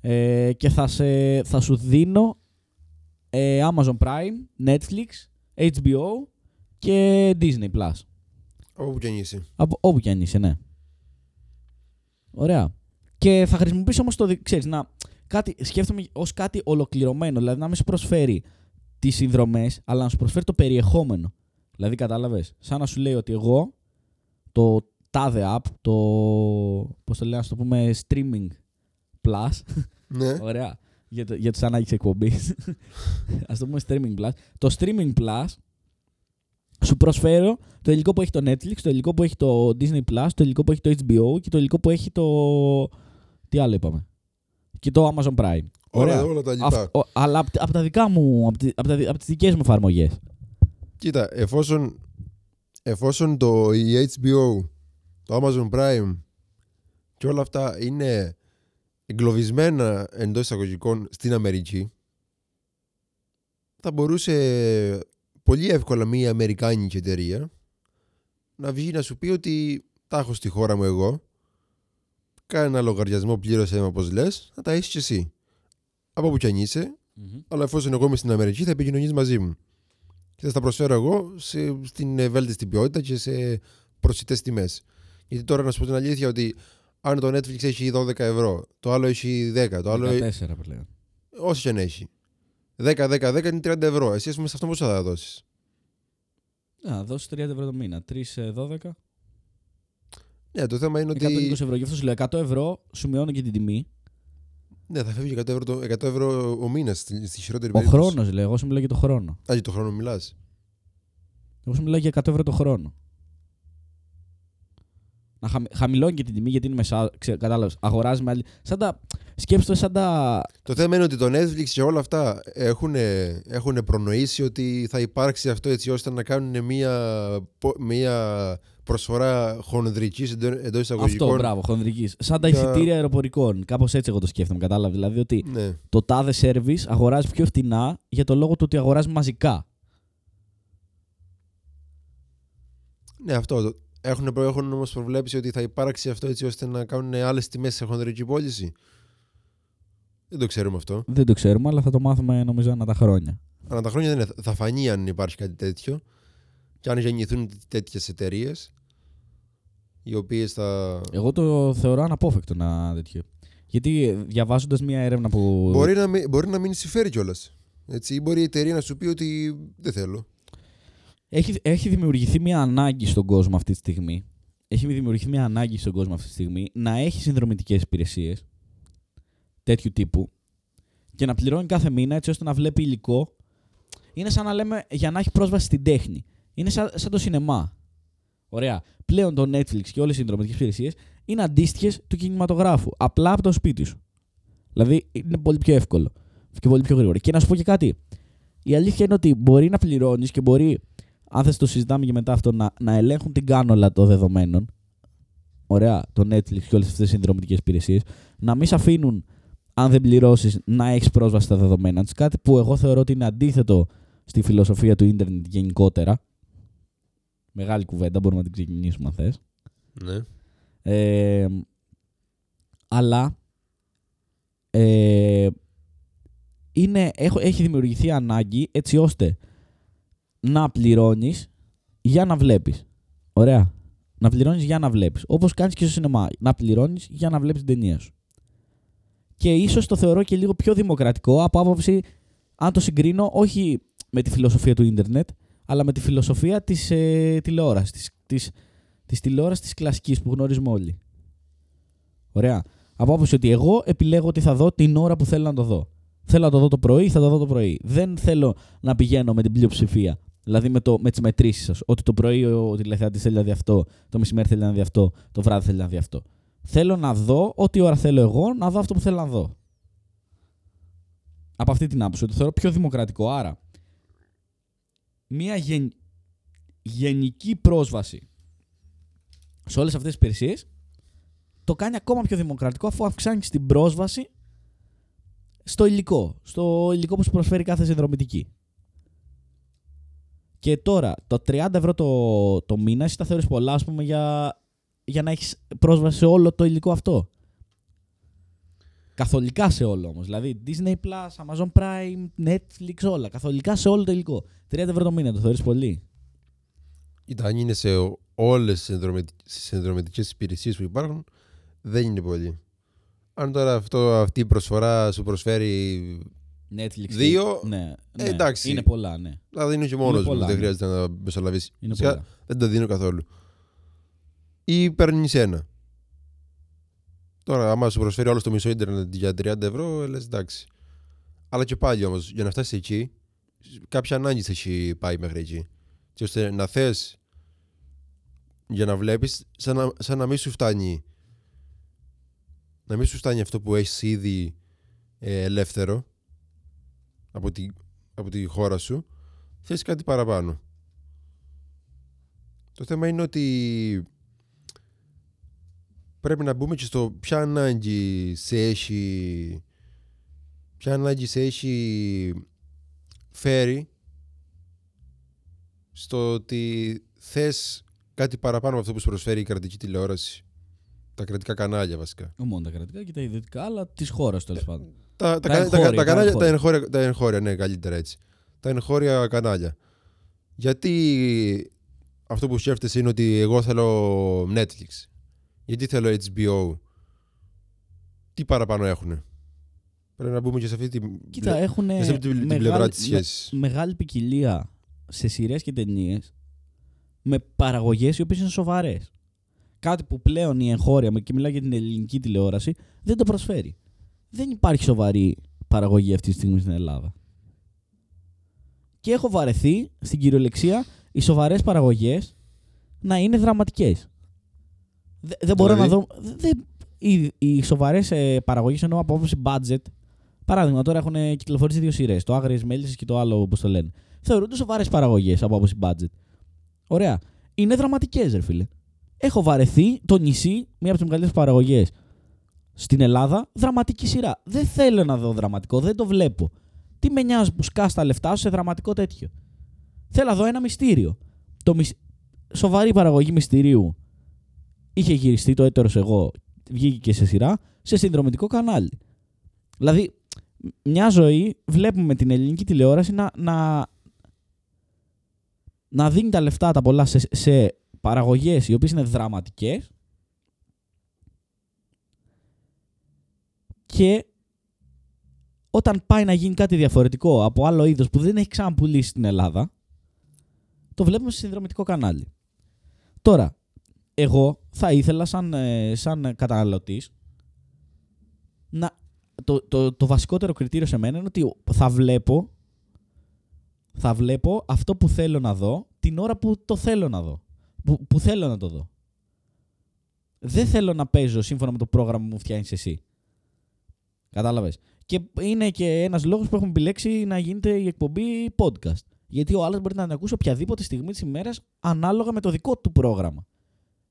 ε, και θα, σε, θα σου δίνω ε, Amazon Prime, Netflix, HBO και Disney Plus. Όπου και αν είσαι. Από όπου και αν είσαι, ναι. Ωραία. Και θα χρησιμοποιήσω όμως το. δι- Ξέρεις, να, κάτι, σκέφτομαι ως κάτι ολοκληρωμένο. Δηλαδή να μην σου προσφέρει τις συνδρομές, αλλά να σου προσφέρει το περιεχόμενο. Δηλαδή, κατάλαβες. Σαν να σου λέει ότι εγώ το τάδε app, το. Πώς το λέω, να το πούμε, streaming plus. Ναι. Ωραία. Για, το, για τις ανάγκες εκπομπής. Ας το πούμε streaming plus. Το streaming plus σου προσφέρω το υλικό που έχει το Netflix, το υλικό που έχει το Disney Plus, το υλικό που έχει το HBO και το υλικό που έχει το... Τι άλλο είπαμε; Και το Amazon Prime. Όλα, Ωραία. όλα τα λοιπά. Αυ- ο- αλλά από, από τα δικά μου, από, τη- από, τα, δι- από τις δικές μου εφαρμογές. Κοίτα, εφόσον, εφόσον το η HBO, το Amazon Prime και όλα αυτά είναι εγκλωβισμένα εντός εισαγωγικών στην Αμερική, θα μπορούσε πολύ εύκολα μια Αμερικάνικη εταιρεία να βγει να σου πει ότι τα έχω στη χώρα μου εγώ, κάνε ένα λογαριασμό, πλήρωσε με όπως λες, να τα έχεις και εσύ. Από όπου κι αν είσαι, αλλά εφόσον εγώ είμαι στην Αμερική θα επικοινωνείς μαζί μου. Και θα τα προσφέρω εγώ σε, στην ευέλτιστη ποιότητα και σε προσιτές τιμές. Γιατί τώρα να σου πω την αλήθεια ότι αν το Netflix έχει 12 ευρώ, το άλλο έχει 10, το άλλο 14 πλέον. όσο και αν έχει. 10, 10, 10 είναι 30 ευρώ. Εσύ ας πούμε σε αυτό πόσο θα δώσεις; Να δώσει 30 ευρώ το μήνα. 3 σε 12. Ναι, το θέμα είναι 120 ότι ευρώ. Γι' αυτό σου λέω 100 ευρώ, σου μειώνω και την τιμή. ναι, θα φεύγει 100 ευρώ, το, 100 ευρώ ο μήνας στη, στη χειρότερη Ο περίπτωση. χρόνος, λέω. Εγώ σου μιλάω για το χρόνο. Α, για το χρόνο μιλάς. Εγώ σου μιλάω για 100 ευρώ το χρόνο. Να χαμη, χαμηλώνει και την τιμή γιατί είναι μεσά. Κατάλαβες. Αγοράζεις με άλλη. Σαν τα. Σκέψτε το σαν τα. Το θέμα είναι ότι το Netflix και όλα αυτά έχουν, έχουν προνοήσει ότι θα υπάρξει αυτό έτσι ώστε να κάνουν μια, πο- μια προσφορά χονδρικής εντό εντός εισαγωγικών. Αυτό, μπράβο, χονδρικής. Σαν τα Για- εισιτήρια αεροπορικών. Κάπως έτσι εγώ το σκέφτομαι. Κατάλαβες. Δηλαδή ότι Ναι. το τάδε service αγοράζει πιο φτηνά για το λόγο του ότι αγοράζει μαζικά. ναι, αυτό. Το- Έχουν, προ- έχουν όμως προβλέψει ότι θα υπάρξει αυτό έτσι ώστε να κάνουν άλλες τιμές σε χονδρική πώληση. Δεν το ξέρουμε αυτό. Δεν το ξέρουμε, αλλά θα το μάθουμε νομίζω ανά τα χρόνια. Ανά τα χρόνια δεν είναι. Θα φανεί αν υπάρχει κάτι τέτοιο και αν γεννηθούν τέτοιες εταιρείες οι οποίες θα... Εγώ το θεωρώ αναπόφευκτο να τέτοιο. Γιατί διαβάζοντας μία έρευνα που. Μπορεί να, μην- μπορεί να μην συμφέρει κιόλας. Έτσι, ή μπορεί η εταιρεία να σου πει ότι δεν θέλω. Έχει, έχει δημιουργηθεί μια ανάγκη στον κόσμο αυτή τη στιγμή. Έχει δημιουργηθεί μια ανάγκη στον κόσμο αυτή τη στιγμή να έχει συνδρομητικές υπηρεσίες τέτοιου τύπου και να πληρώνει κάθε μήνα έτσι ώστε να βλέπει υλικό. Είναι σαν να λέμε για να έχει πρόσβαση στην τέχνη. Είναι σαν, σαν το σινεμά. Ωραία. Πλέον το Netflix και όλες οι συνδρομητικές υπηρεσίες είναι αντίστοιχες του κινηματογράφου. Απλά από το σπίτι σου. Δηλαδή είναι πολύ πιο εύκολο και πολύ πιο γρήγορο. Και να σου πω και κάτι. Η αλήθεια είναι ότι μπορεί να πληρώνεις και μπορεί αν θες το συζητάμε και μετά αυτό, να, να ελέγχουν την κάνολα των δεδομένων. Ωραία, το Netflix και όλες αυτές τις συνδρομητικές υπηρεσίες. Να μην σε αφήνουν, αν δεν πληρώσεις, να έχεις πρόσβαση στα δεδομένα του. Κάτι που εγώ θεωρώ ότι είναι αντίθετο στη φιλοσοφία του ίντερνετ γενικότερα. Μεγάλη κουβέντα, μπορούμε να την ξεκινήσουμε αν θες. Ναι. Ε, αλλά ε, είναι, έχω, έχει δημιουργηθεί ανάγκη έτσι ώστε να πληρώνεις για να βλέπεις. Ωραία. Να πληρώνεις για να βλέπεις. Όπως κάνεις και στο σινεμά. Να πληρώνεις για να βλέπεις την ταινία σου. Και ίσως το θεωρώ και λίγο πιο δημοκρατικό από άποψη αν το συγκρίνω όχι με τη φιλοσοφία του ίντερνετ αλλά με τη φιλοσοφία της ε, τηλεόρασης. Της, της, της τηλεόρασης της κλασικής που γνωρίζουμε όλοι. Ωραία. Από άποψη ότι εγώ επιλέγω ότι θα δω την ώρα που θέλω να το δω. Θέλω να το δω το πρωί, θα το δω το πρωί. Δεν θέλω να πηγαίνω με την πλειοψηφία. Δηλαδή με, το, με τις μετρήσεις σας. Ότι το πρωί ο τηλεθεατής θέλει να δει αυτό, το μεσημέρι θέλει να δει αυτό, το βράδυ θέλει να δει αυτό. Θέλω να δω ό,τι ώρα θέλω εγώ να δω αυτό που θέλω να δω. Από αυτή την άποψη, ότι το θεωρώ πιο δημοκρατικό. Άρα, μια γεν... γενική πρόσβαση σε όλες αυτές τις υπηρεσίες το κάνει ακόμα πιο δημοκρατικό αφού αυξάνει την πρόσβαση στο υλικό. Στο υλικό που σου προσφέρει κάθε συνδρομητική. Και τώρα, το 30 ευρώ το, το μήνα, εσύ τα θεωρείς πολλά, ας πούμε, για, για να έχεις πρόσβαση σε όλο το υλικό αυτό; Καθολικά σε όλο όμως. Δηλαδή, Disney+, Amazon Prime, Netflix, όλα. Καθολικά σε όλο το υλικό. 30 ευρώ το μήνα, το θεωρείς πολύ; Κοίτα, αν είναι σε όλες τις συνδρομητικές υπηρεσίες που υπάρχουν, δεν είναι πολύ. Αν τώρα αυτό, αυτή η προσφορά σου προσφέρει. Netflix. Δύο, Ναι, ε, ναι. εντάξει. Είναι πολλά, ναι. Θα δίνω και μόνος μου, πολλά, δεν ναι. χρειάζεται να μεσολαβήσει. Είναι Φυσικά, πολλά. Δεν το δίνω καθόλου. Ή παίρνεις ένα. Τώρα, άμα σου προσφέρει όλο το μισό ίντερνετ για 30 ευρώ, λες εντάξει. Αλλά και πάλι όμως, για να φτάσεις εκεί, κάποια ανάγκη θα έχει πάει μέχρι εκεί. Και ώστε να θες για να βλέπεις, σαν, να- σαν να μην σου φτάνει. Να μην σου φτάνει αυτό που έχεις ήδη ε, ελεύθερο από τη, από τη χώρα σου. Θες κάτι παραπάνω. Το θέμα είναι ότι πρέπει να μπούμε και στο ποια ανάγκη σε έχει ποια ανάγκη σε έχει φέρει στο ότι θες κάτι παραπάνω από αυτό που σου προσφέρει η κρατική τηλεόραση. Τα κρατικά κανάλια βασικά. Όχι μόνο τα κρατικά και τα ιδιωτικά, αλλά της χώρας τέλος πάντων. Τα, τα, Τα κα- τα, εγχώρια, τα τα κανάλια, τα εγχώρια. εγχώρια, τα εγχώρια, ναι, καλύτερα έτσι. Τα εγχώρια κανάλια. Γιατί αυτό που σκέφτεσαι είναι ότι εγώ θέλω Netflix. Γιατί θέλω HBO. Τι παραπάνω έχουν. Πρέπει να μπούμε και σε αυτή την, Κοίτα, έχουν και σε αυτή την, την πλευρά της σχέσης. μεγάλη ποικιλία σε σειρές και ταινίες με παραγωγές οι οποίες είναι σοβαρές. Κάτι που πλέον η εγχώρια, και μιλάω για την ελληνική τηλεόραση, δεν το προσφέρει. Δεν υπάρχει σοβαρή παραγωγή αυτή τη στιγμή στην Ελλάδα. Και έχω βαρεθεί στην κυριολεξία οι σοβαρές παραγωγές να είναι δραματικές. δεν μπορώ να Δηλαδή; δω. δε- οι οι σοβαρές ε, παραγωγές εννοώ από άποψη budget. Παράδειγμα, τώρα έχουν κυκλοφορήσει δύο σειρές. Το Άγριες Μέλισσες και το άλλο, όπως το λένε. Θεωρούνται σοβαρές παραγωγές από άποψη budget. Ωραία. Είναι δραματικές, ρε φίλε. Έχω βαρεθεί το νησί, μία από τις μεγαλύτερες παραγωγές στην Ελλάδα, δραματική σειρά. Δεν θέλω να δω δραματικό, δεν το βλέπω. Τι με νοιάζει που σκάς τα λεφτά σου σε δραματικό τέτοιο. Θέλω να δω ένα μυστήριο. Το μυ... Σοβαρή παραγωγή μυστηρίου είχε γυριστεί το έτερος εγώ, βγήκε και σε σειρά, σε συνδρομητικό κανάλι. Δηλαδή, μια ζωή βλέπουμε την ελληνική τηλεόραση να, να, να δίνει τα λεφτά τα πολλά σε, σε παραγωγές οι οποίες είναι δραματικές και όταν πάει να γίνει κάτι διαφορετικό από άλλο είδος που δεν έχει ξαναπουλήσει στην Ελλάδα το βλέπουμε σε συνδρομητικό κανάλι. Τώρα, εγώ θα ήθελα σαν, ε, σαν καταναλωτής να, το, το, το βασικότερο κριτήριο σε μένα είναι ότι θα βλέπω θα βλέπω αυτό που θέλω να δω την ώρα που το θέλω να δω. Που, που θέλω να το δω. Δεν θέλω να παίζω σύμφωνα με το πρόγραμμα που μου φτιάχνεις εσύ. Κατάλαβες. Και είναι και ένας λόγος που έχουμε επιλέξει να γίνεται η εκπομπή podcast. Γιατί ο άλλος μπορεί να την ακούσει οποιαδήποτε στιγμή της ημέρας ανάλογα με το δικό του πρόγραμμα.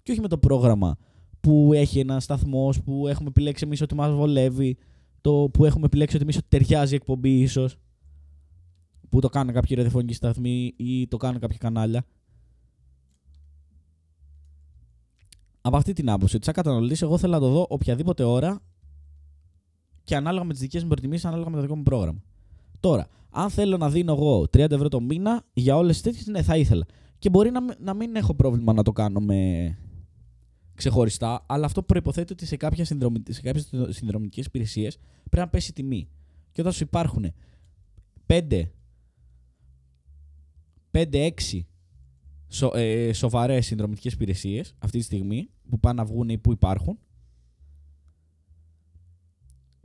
Και όχι με το πρόγραμμα που έχει ένα σταθμός που έχουμε επιλέξει εμείς ότι μας βολεύει, το που έχουμε επιλέξει ότι εμείς ότι ταιριάζει η εκπομπή, ίσως. Που το κάνουν κάποιοι ραδιοφωνικοί σταθμοί ή το κάνουν κάποια κανάλια. Από αυτή την άποψη, ότι σαν καταναλωτής, εγώ θέλω να το δω οποιαδήποτε ώρα και ανάλογα με τις δικές μου προτιμήσεις, ανάλογα με το δικό μου πρόγραμμα. Τώρα, αν θέλω να δίνω εγώ 30 ευρώ το μήνα για όλες τις τέτοιες, ναι, θα ήθελα. Και μπορεί να, μ- να μην έχω πρόβλημα να το κάνω με ξεχωριστά, αλλά αυτό προποθέτει ότι σε, κάποια συνδρομη... σε κάποιες συνδρομητικέ υπηρεσίες πρέπει να πέσει η τιμή. Και όταν σου υπάρχουν 5, 5-6 σο, ε, σοβαρές συνδρομητικέ υπηρεσίες αυτή τη στιγμή που πάνε να βγουν ή που υπάρχουν,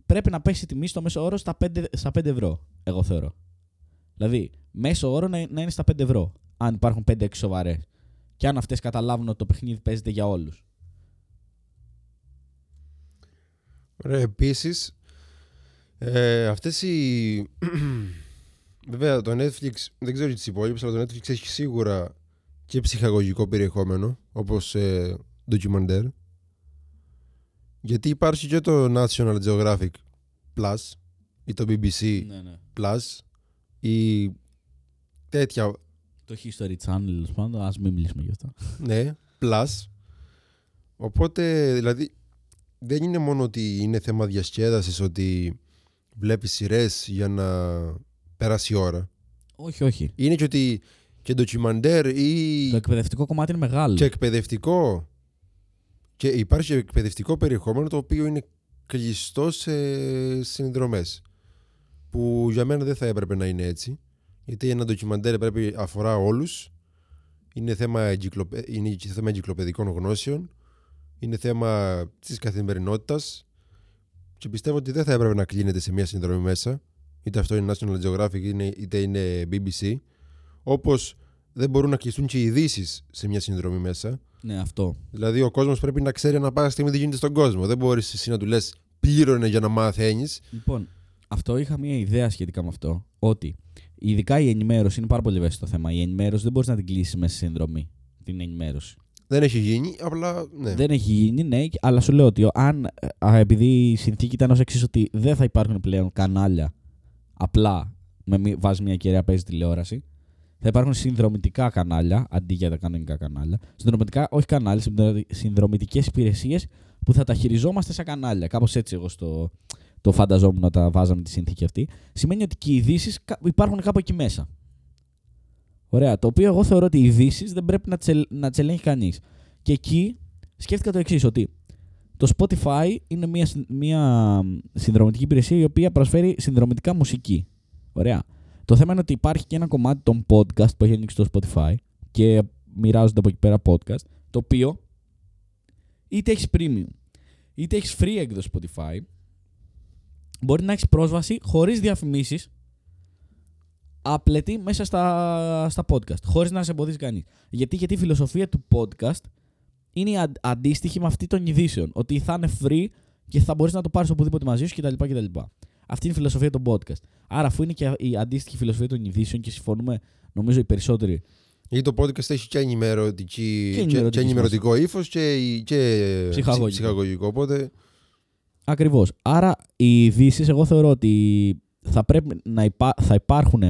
πρέπει να πέσει η τιμή στο μέσο όρο στα 5, στα 5 ευρώ, εγώ θεωρώ. Δηλαδή, μέσο όρο να, να είναι στα 5 ευρώ, αν υπάρχουν 5-6 σοβαρές. Και αν αυτές καταλάβουν ότι το παιχνίδι παίζεται για όλους. Ωραία, επίσης, ε, αυτές οι. Βέβαια, το Netflix, δεν ξέρω τις υπόλοιπες, αλλά το Netflix έχει σίγουρα και ψυχαγωγικό περιεχόμενο, όπως ε, ντοκιμαντέρ. Γιατί υπάρχει και το National Geographic Plus ή το BBC Ναι, ναι. Plus ή τέτοια Το History Channel, τέλος πάντων, ας μην μιλήσουμε γι' αυτό. Ναι, plus. Οπότε, δηλαδή, δεν είναι μόνο ότι είναι θέμα διασκέδασης ότι βλέπεις σειρές για να περάσει η ώρα. όχι, όχι. Είναι και ότι και ντοκιμαντέρ ή Το εκπαιδευτικό κομμάτι είναι μεγάλο. και εκπαιδευτικό και υπάρχει και εκπαιδευτικό περιεχόμενο το οποίο είναι κλειστό σε συνδρομές που για μένα δεν θα έπρεπε να είναι έτσι γιατί ένα ντοκιμαντέρ πρέπει αφορά όλους. Είναι θέμα, εγκυκλοπαι... είναι και θέμα εγκυκλοπαιδικών γνώσεων είναι θέμα της καθημερινότητας. Και πιστεύω ότι δεν θα έπρεπε να κλείνεται σε μια συνδρομή μέσα είτε αυτό είναι National Geographic είναι- είτε είναι BBC, όπως δεν μπορούν να κλειστούν και οι ειδήσεις σε μια συνδρομή μέσα. Ναι, αυτό. Δηλαδή, ο κόσμος πρέπει να ξέρει ανά πάσα στιγμή τι γίνεται στον κόσμο. Δεν μπορείς εσύ να του λες πλήρωνε για να μαθαίνεις. Λοιπόν, αυτό είχα μια ιδέα σχετικά με αυτό. Ότι ειδικά η ενημέρωση είναι πάρα πολύ ευαίσθητο θέμα. Η ενημέρωση δεν μπορείς να την κλείσεις μέσα σε συνδρομή. Την ενημέρωση. Δεν έχει γίνει, απλά ναι. Δεν έχει γίνει, ναι, αλλά σου λέω ότι ο- αν, α, επειδή η συνθήκη ήταν ως εξής ότι δεν θα υπάρχουν πλέον κανάλια απλά με μη- βάζεις μια κεραία παίζεις τηλεόραση, θα υπάρχουν συνδρομητικά κανάλια αντί για τα κανονικά κανάλια. Συνδρομητικά, όχι κανάλια, συνδρομητικές υπηρεσίες που θα τα χειριζόμαστε σαν κανάλια. Κάπως έτσι εγώ στο, το φανταζόμουν να τα βάζαμε τη συνθήκη αυτή. Σημαίνει ότι και οι ειδήσεις υπάρχουν κάπου εκεί μέσα. Ωραία. Το οποίο εγώ θεωρώ ότι οι ειδήσεις δεν πρέπει να τι να τις ελέγχει κανείς. Και εκεί σκέφτηκα το εξής, ότι το Spotify είναι μια, συν- μια συνδρομητική υπηρεσία η οποία προσφέρει συνδρομητικά μουσική. Ωραία. Το θέμα είναι ότι υπάρχει και ένα κομμάτι των podcast που έχει ανοίξει το Spotify και μοιράζονται από εκεί πέρα podcast, το οποίο είτε έχεις premium, είτε έχεις free έκδοση Spotify, μπορεί να έχεις πρόσβαση χωρίς διαφημίσεις άπλετη μέσα στα, στα podcast, χωρίς να σε εμποδίζει κανείς. Γιατί, γιατί η φιλοσοφία του podcast είναι η αν- αντίστοιχη με αυτή των ειδήσεων. Ότι θα είναι free και θα μπορείς να το πάρεις οπουδήποτε μαζί σου κτλ. κτλ. Αυτή είναι η φιλοσοφία των podcast. Άρα, αφού είναι και η αντίστοιχη φιλοσοφία των ειδήσεων και συμφωνούμε, νομίζω οι περισσότεροι. Γιατί το podcast έχει και, ενημερωτική, Και και, ενημερωτική και ενημερωτικό ύφος και, και Ψυχαγωγικό. ψυχαγωγικό. Οπότε Ακριβώς. Άρα, οι ειδήσεις, εγώ θεωρώ ότι θα πρέπει να υπά... θα υπάρχουν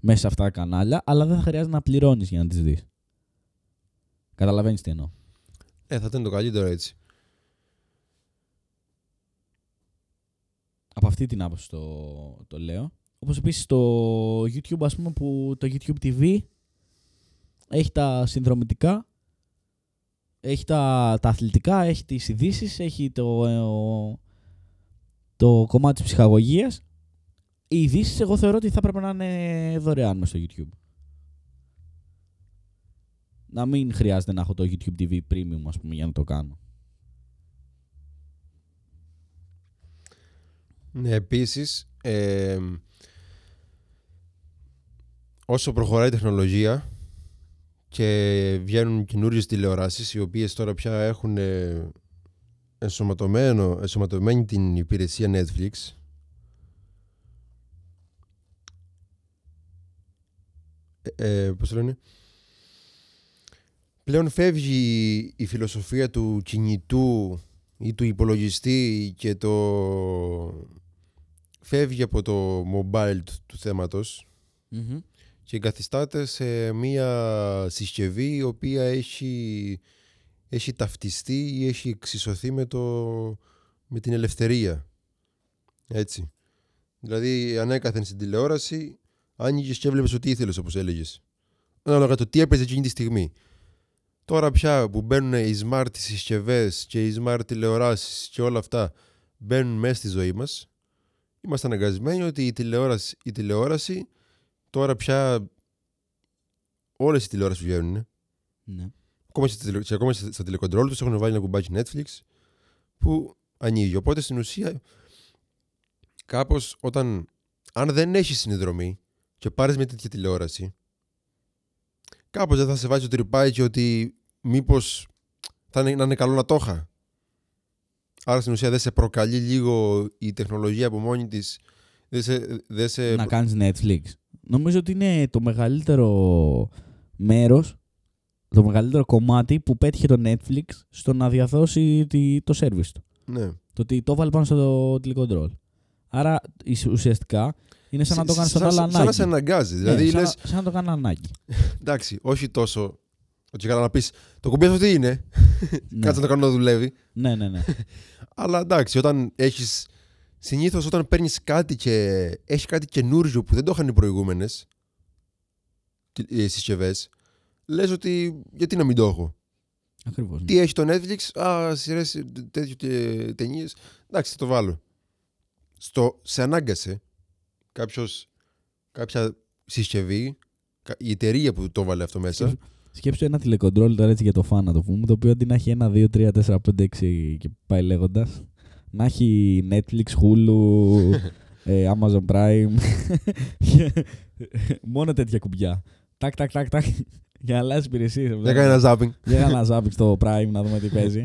μέσα σε αυτά τα κανάλια, αλλά δεν θα χρειάζεται να πληρώνεις για να τις δεις. Καταλαβαίνεις τι εννοώ. ε, θα ήταν το καλύτερο έτσι. Από αυτή την άποψη το, το λέω. Όπως επίσης το YouTube, ας πούμε, που το YouTube TV έχει τα συνδρομητικά, έχει τα, τα αθλητικά, έχει τις ειδήσεις, έχει το, ε, ο- το κομμάτι της ψυχαγωγίας. Οι ειδήσεις εγώ θεωρώ ότι θα έπρεπε να είναι δωρεάν μες στο YouTube. Να μην χρειάζεται να έχω το YouTube TV Premium, ας πούμε, για να το κάνω. Ναι, επίσης, ε, όσο προχωράει η τεχνολογία και βγαίνουν καινούριες τηλεοράσεις οι οποίες τώρα πια έχουν ε, ενσωματωμένο, ενσωματωμένη την υπηρεσία Netflix ε, ε, πώς το λένε πλέον φεύγει η φιλοσοφία του κινητού ή του υπολογιστή και το φεύγει από το mobile του, του θέματος και εγκαθιστάται σε μία συσκευή η οποία έχει, έχει ταυτιστεί ή έχει εξισωθεί με, το, με την ελευθερία. Έτσι. Δηλαδή ανέκαθεν στην τηλεόραση άνοιγες και έβλεπες ό,τι ήθελες όπως έλεγες. Ανάλογα το τι έπαιζε εκείνη τη στιγμή. Τώρα πια που μπαίνουν οι smart συσκευές και οι smart τηλεοράσεις και όλα αυτά μπαίνουν μέσα στη ζωή μας είμαστε αναγκασμένοι ότι η τηλεόραση, η τηλεόραση τώρα πια όλες οι τηλεόρασεις βγαίνουν Ναι. ακόμα, και, τηλε- και ακόμα και στα τηλεκοντρόλ τους έχουν βάλει ένα κουμπάκι Netflix που ανοίγει. Οπότε στην ουσία κάπως όταν αν δεν έχεις συνδρομή και πάρεις μια τέτοια τηλεόραση κάπως δεν θα σε βάζει το τρυπάκι ότι μήπως θα είναι, να είναι καλό να το είχα. Άρα στην ουσία δεν σε προκαλεί λίγο η τεχνολογία από μόνη της δεν σε, δεν σε... να κάνεις Netflix. Νομίζω ότι είναι το μεγαλύτερο μέρος, το μεγαλύτερο κομμάτι που πέτυχε το Netflix στο να διαδώσει τη- το service του. Ναι. Το ότι το βάλει πάνω στο τηλεκοντρόλ. Άρα εις- ουσιαστικά είναι σαν να το κάνεις στον σαν, άλλο σαν, σαν ανάγκη. να σε αναγκάζει. Ναι, Δηλαδή σαν, λες, να- σαν να το κάνει ανάγκη. εντάξει, όχι τόσο. Ότι καλά να πεις το κουμπί αυτό τι είναι, ναι. κάτσε να το κάνω να δουλεύει. ναι, ναι, ναι. Αλλά εντάξει, όταν έχεις. Συνήθως όταν παίρνεις κάτι και έχεις κάτι καινούριο που δεν το είχαν οι προηγούμενες συσκευές, λες ότι γιατί να μην το έχω; Ακριβώς. ναι. Τι έχει το Netflix, Α, σειρές τέτοιου ταινίες. Εντάξει, θα το βάλω. Στο, σε ανάγκασε κάποιος, κάποια συσκευή, κα- η εταιρεία που το βάλε αυτό μέσα. Σκέψου- Σκέψου ένα τηλεκοντρόλ τώρα έτσι για το φαν να το πούμε, το οποίο αντί να έχει ένα, δύο, τρία, τέσσερα, πέντε, έξι και πάει λέγοντας, να έχει Netflix, Hulu, ε, Amazon Prime. Μόνο τέτοια κουμπιά. Τάκ, τάκ, τάκ, τάκ. Για να αλλάζει υπηρεσίες. Έκανε ένα zapping. Για ένα ζάπι στο Prime να δούμε τι παίζει.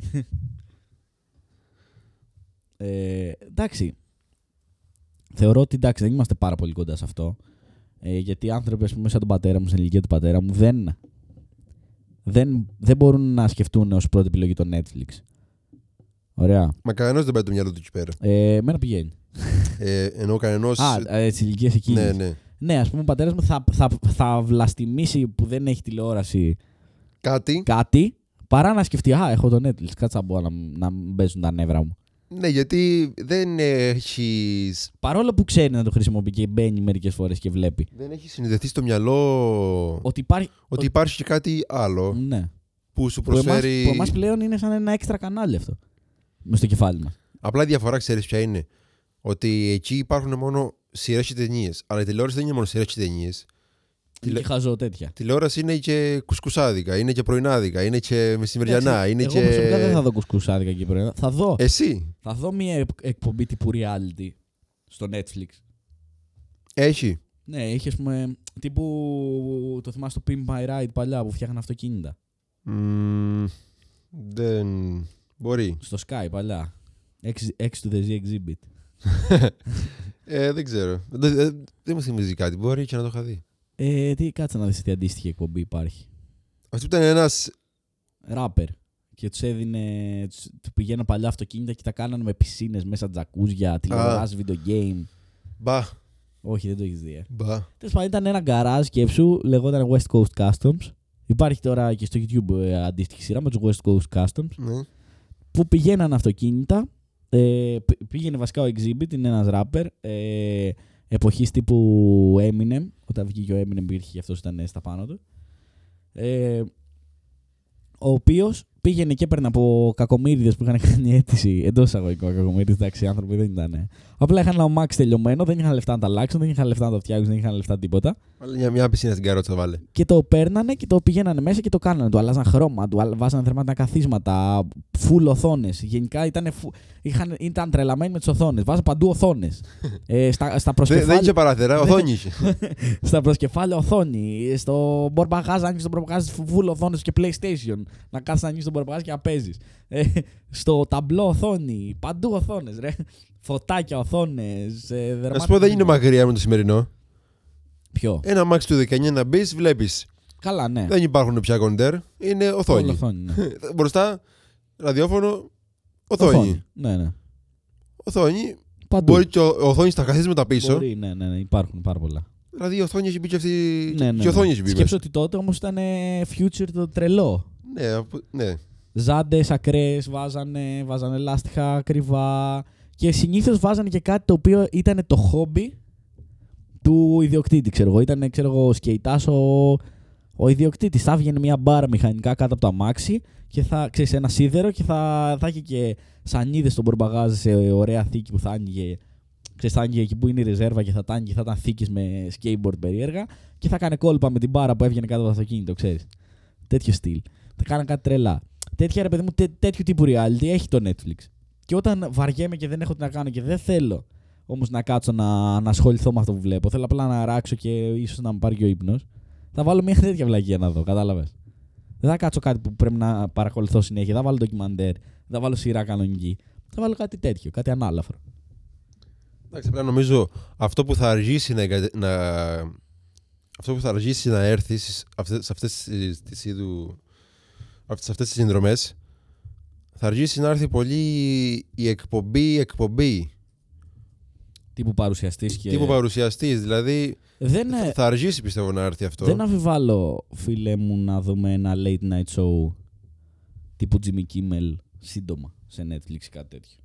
ε, εντάξει. Θεωρώ ότι εντάξει, δεν είμαστε πάρα πολύ κοντά σε αυτό. Ε, γιατί οι άνθρωποι, ας πούμε, σαν τον πατέρα μου, στην ηλικία του πατέρα μου, δεν, δεν, δεν μπορούν να σκεφτούν ως πρώτη επιλογή το Netflix. Ωραία. Μα κανένας δεν πάει το μυαλό του εκεί πέρα. Ε, εμένα πηγαίνει. Ε, ενώ κανένα. Α, ε, τη ηλικία εκείνης. Ναι, ναι. Ναι, ας πούμε, ο πατέρας μου θα, θα, θα βλαστημίσει που δεν έχει τηλεόραση Κάτι. κάτι παρά να σκεφτεί Α, έχω το Netflix. Κάτσα να μπορώ να, να μην παίζουν τα νεύρα μου. Ναι, γιατί δεν έχει. Παρόλο που ξέρει να το χρησιμοποιεί και μπαίνει μερικές φορές και βλέπει. Δεν έχει συνδεθεί στο μυαλό Ότι υπάρχει. ότι υπάρχει και κάτι άλλο Ναι. που σου Που εμάς, προσφέρει. που εμάς πλέον είναι σαν ένα έξτρα κανάλι αυτό. Μες στο κεφάλι μας. Απλά η διαφορά ξέρεις ποια είναι; Ότι εκεί υπάρχουν μόνο σειρές και ταινίες. Αλλά η τηλεόραση δεν είναι μόνο σειρές και ταινίες. Είναι Τηλε- και χαζό τέτοια. Τηλεόραση είναι και κουσκουσάδικα, είναι και πρωινάδικα, είναι και μεσημεριανά, Εντάξει, είναι εγώ και. προσωπικά δεν θα δω κουσκουσάδικα εκεί πρωί. Θα δω. Εσύ, Θα δω μια εκ- εκπομπή τύπου reality στο Netflix. έχει. Ναι, είχε ας πούμε. Τύπου. Το θυμάσαι το Pimp My Ride παλιά που φτιάχναν αυτοκίνητα. Μμμ, δεν. Μπορεί. Στο Sky παλιά. X, X to the Z exhibit. Ε, δεν ξέρω. Δεν, δεν, δεν μου θυμίζει κάτι. Μπορεί και να το είχα δει. Ε, τι, κάτσε να δεις τι αντίστοιχη εκπομπή υπάρχει. Αυτό ήταν ένας. Ράπερ. Και τους έδινε. Τους, του πηγαίναν παλιά αυτοκίνητα και τα κάνανε με πισίνες μέσα τζακούζια, τηλεοράσει, video game. Μπα. Όχι, δεν το έχεις δει. Ε. Μπα. Τέλος πάντων, ήταν ένα γκαράζ σκέψου, λεγόταν West Coast Customs. Υπάρχει τώρα και στο YouTube ε, αντίστοιχη σειρά με τους West Coast Customs. Ναι. Που πηγαίναν αυτοκίνητα. Ε, π- πήγαινε βασικά ο Exhibit, είναι ένας ράπερ. Ε, Εποχής τύπου Eminem. Όταν βγήκε ο Eminem, υπήρχε και αυτός ήταν στα πάνω του. Ε, ο οποίος πήγαινε και έπαιρνε από κακομίριδε που είχαν κάνει αίτηση εντός εισαγωγικών κακομίριδε. Εντάξει, οι άνθρωποι δεν ήταν. Απλά είχαν ένα μάξι τελειωμένο, δεν είχαν λεφτά να τα αλλάξουν, δεν είχαν λεφτά να το φτιάξουν, δεν είχαν λεφτά τίποτα. Βάλε μια, μια πισίνα στην καρότσα, βάλε. Και το παίρνανε και το πηγαίνανε μέσα και το κάνανε. Του αλλάζαν χρώμα, του αλλα- βάζανε θερμάτινα καθίσματα, φουλ οθόνες. Γενικά ήταν, φου... είχαν, ήταν τρελαμένοι με τις οθόνες. Βάζανε παντού οθόνες. ε, στα, στα Δεν, δεν προσκεφάλια. είχε παράθυρα, οθόνη είχε. στα προσκεφάλια οθόνη. Στο μπορμπαγάζ, άνοιξε τον μπορμπαγάζ, φουλ οθόνες και PlayStation. Να κάθεσαι να ανοίξει τον μπορμπαγάζ και να παίζεις. Ε, στο ταμπλό οθόνη. Παντού οθόνες, ρε. Φωτάκια, οθόνες. Ε, Να σου πω, δεν είναι μακριά με το σημερινό. Ποιο; Ένα Max του 19 να μπεις, βλέπεις. Καλά, ναι. Δεν υπάρχουν πια κοντέρ. Είναι Όλο οθόνη. οθόνη, ναι. Μπροστά, ραδιόφωνο, οθόνη. Ναι, ναι. Οθόνη. Παντού. Μπορεί και ο- οθόνης στα καθίσματα πίσω. Μπορεί, ναι, ναι, ναι, υπάρχουν πάρα πολλά. Δηλαδή η οθόνη έχει μπει και αυτή. Ναι, ναι, Και η οθόνη έχει ναι. μπει Σκέψω μέσα. ότι τότε όμως ήταν ε, future το τρελό. Ναι, απο- ναι. Ζάντες ακραίες, βάζανε, βάζανε λάστιχα ακριβά. Και συνήθως βάζανε και κάτι το οποίο ήταν το χόμπι του ιδιοκτήτη, ξέρω εγώ. Ήταν, ξέρω εγώ, σκεϊτάς ο, ο ιδιοκτήτης. Θα έβγαινε μια μπάρα μηχανικά κάτω από το αμάξι και θα ξέρεις ένα σίδερο και θα, θα είχε και σανίδες στον μπορμπαγάζ σε ωραία θήκη που θα άνοιγε. Ξέρεις, θα άνοιγε εκεί που είναι η ρεζέρβα και θα τα άνοιγε, θα ήταν θήκε με skateboard περίεργα και θα έκανε κόλπα με την μπάρα που έβγαινε κάτω από το αυτοκίνητο, ξέρεις. Τέτοιο στυλ. Θα κάνανε κάτι τρελά. Τέτοια ρε παιδί μου, τέ, τέτοιου τύπου reality έχει το Netflix. Και όταν βαριέμαι και δεν έχω τι να κάνω και δεν θέλω όμως να κάτσω να, να ασχοληθώ με αυτό που βλέπω, θέλω απλά να ράξω και ίσως να με πάρει και ο ύπνος, θα βάλω μια τέτοια βλαγία να δω, κατάλαβες. Δεν θα κάτσω κάτι που πρέπει να παρακολουθώ συνέχεια. Θα βάλω ντοκιμαντέρ, θα βάλω σειρά κανονική. Θα βάλω κάτι τέτοιο, κάτι ανάλαφρο. Εντάξει, απλά νομίζω αυτό που θα αργήσει να, εγκατε- να... Αυτό που θα αργήσει να έρθεις στις- αυτές- σε αυτές τις, τις είδου... Σε αυτές τις συνδρομές θα αργήσει να έρθει πολύ η εκπομπή η εκπομπή Τύπου παρουσιαστής και. τύπου παρουσιαστής δηλαδή Δεν, θα, θα αργήσει πιστεύω να έρθει αυτό δεν αμφιβάλλω, φίλε μου, να δούμε ένα late night show τύπου Jimmy Kimmel σύντομα σε Netflix ή κάτι τέτοιο.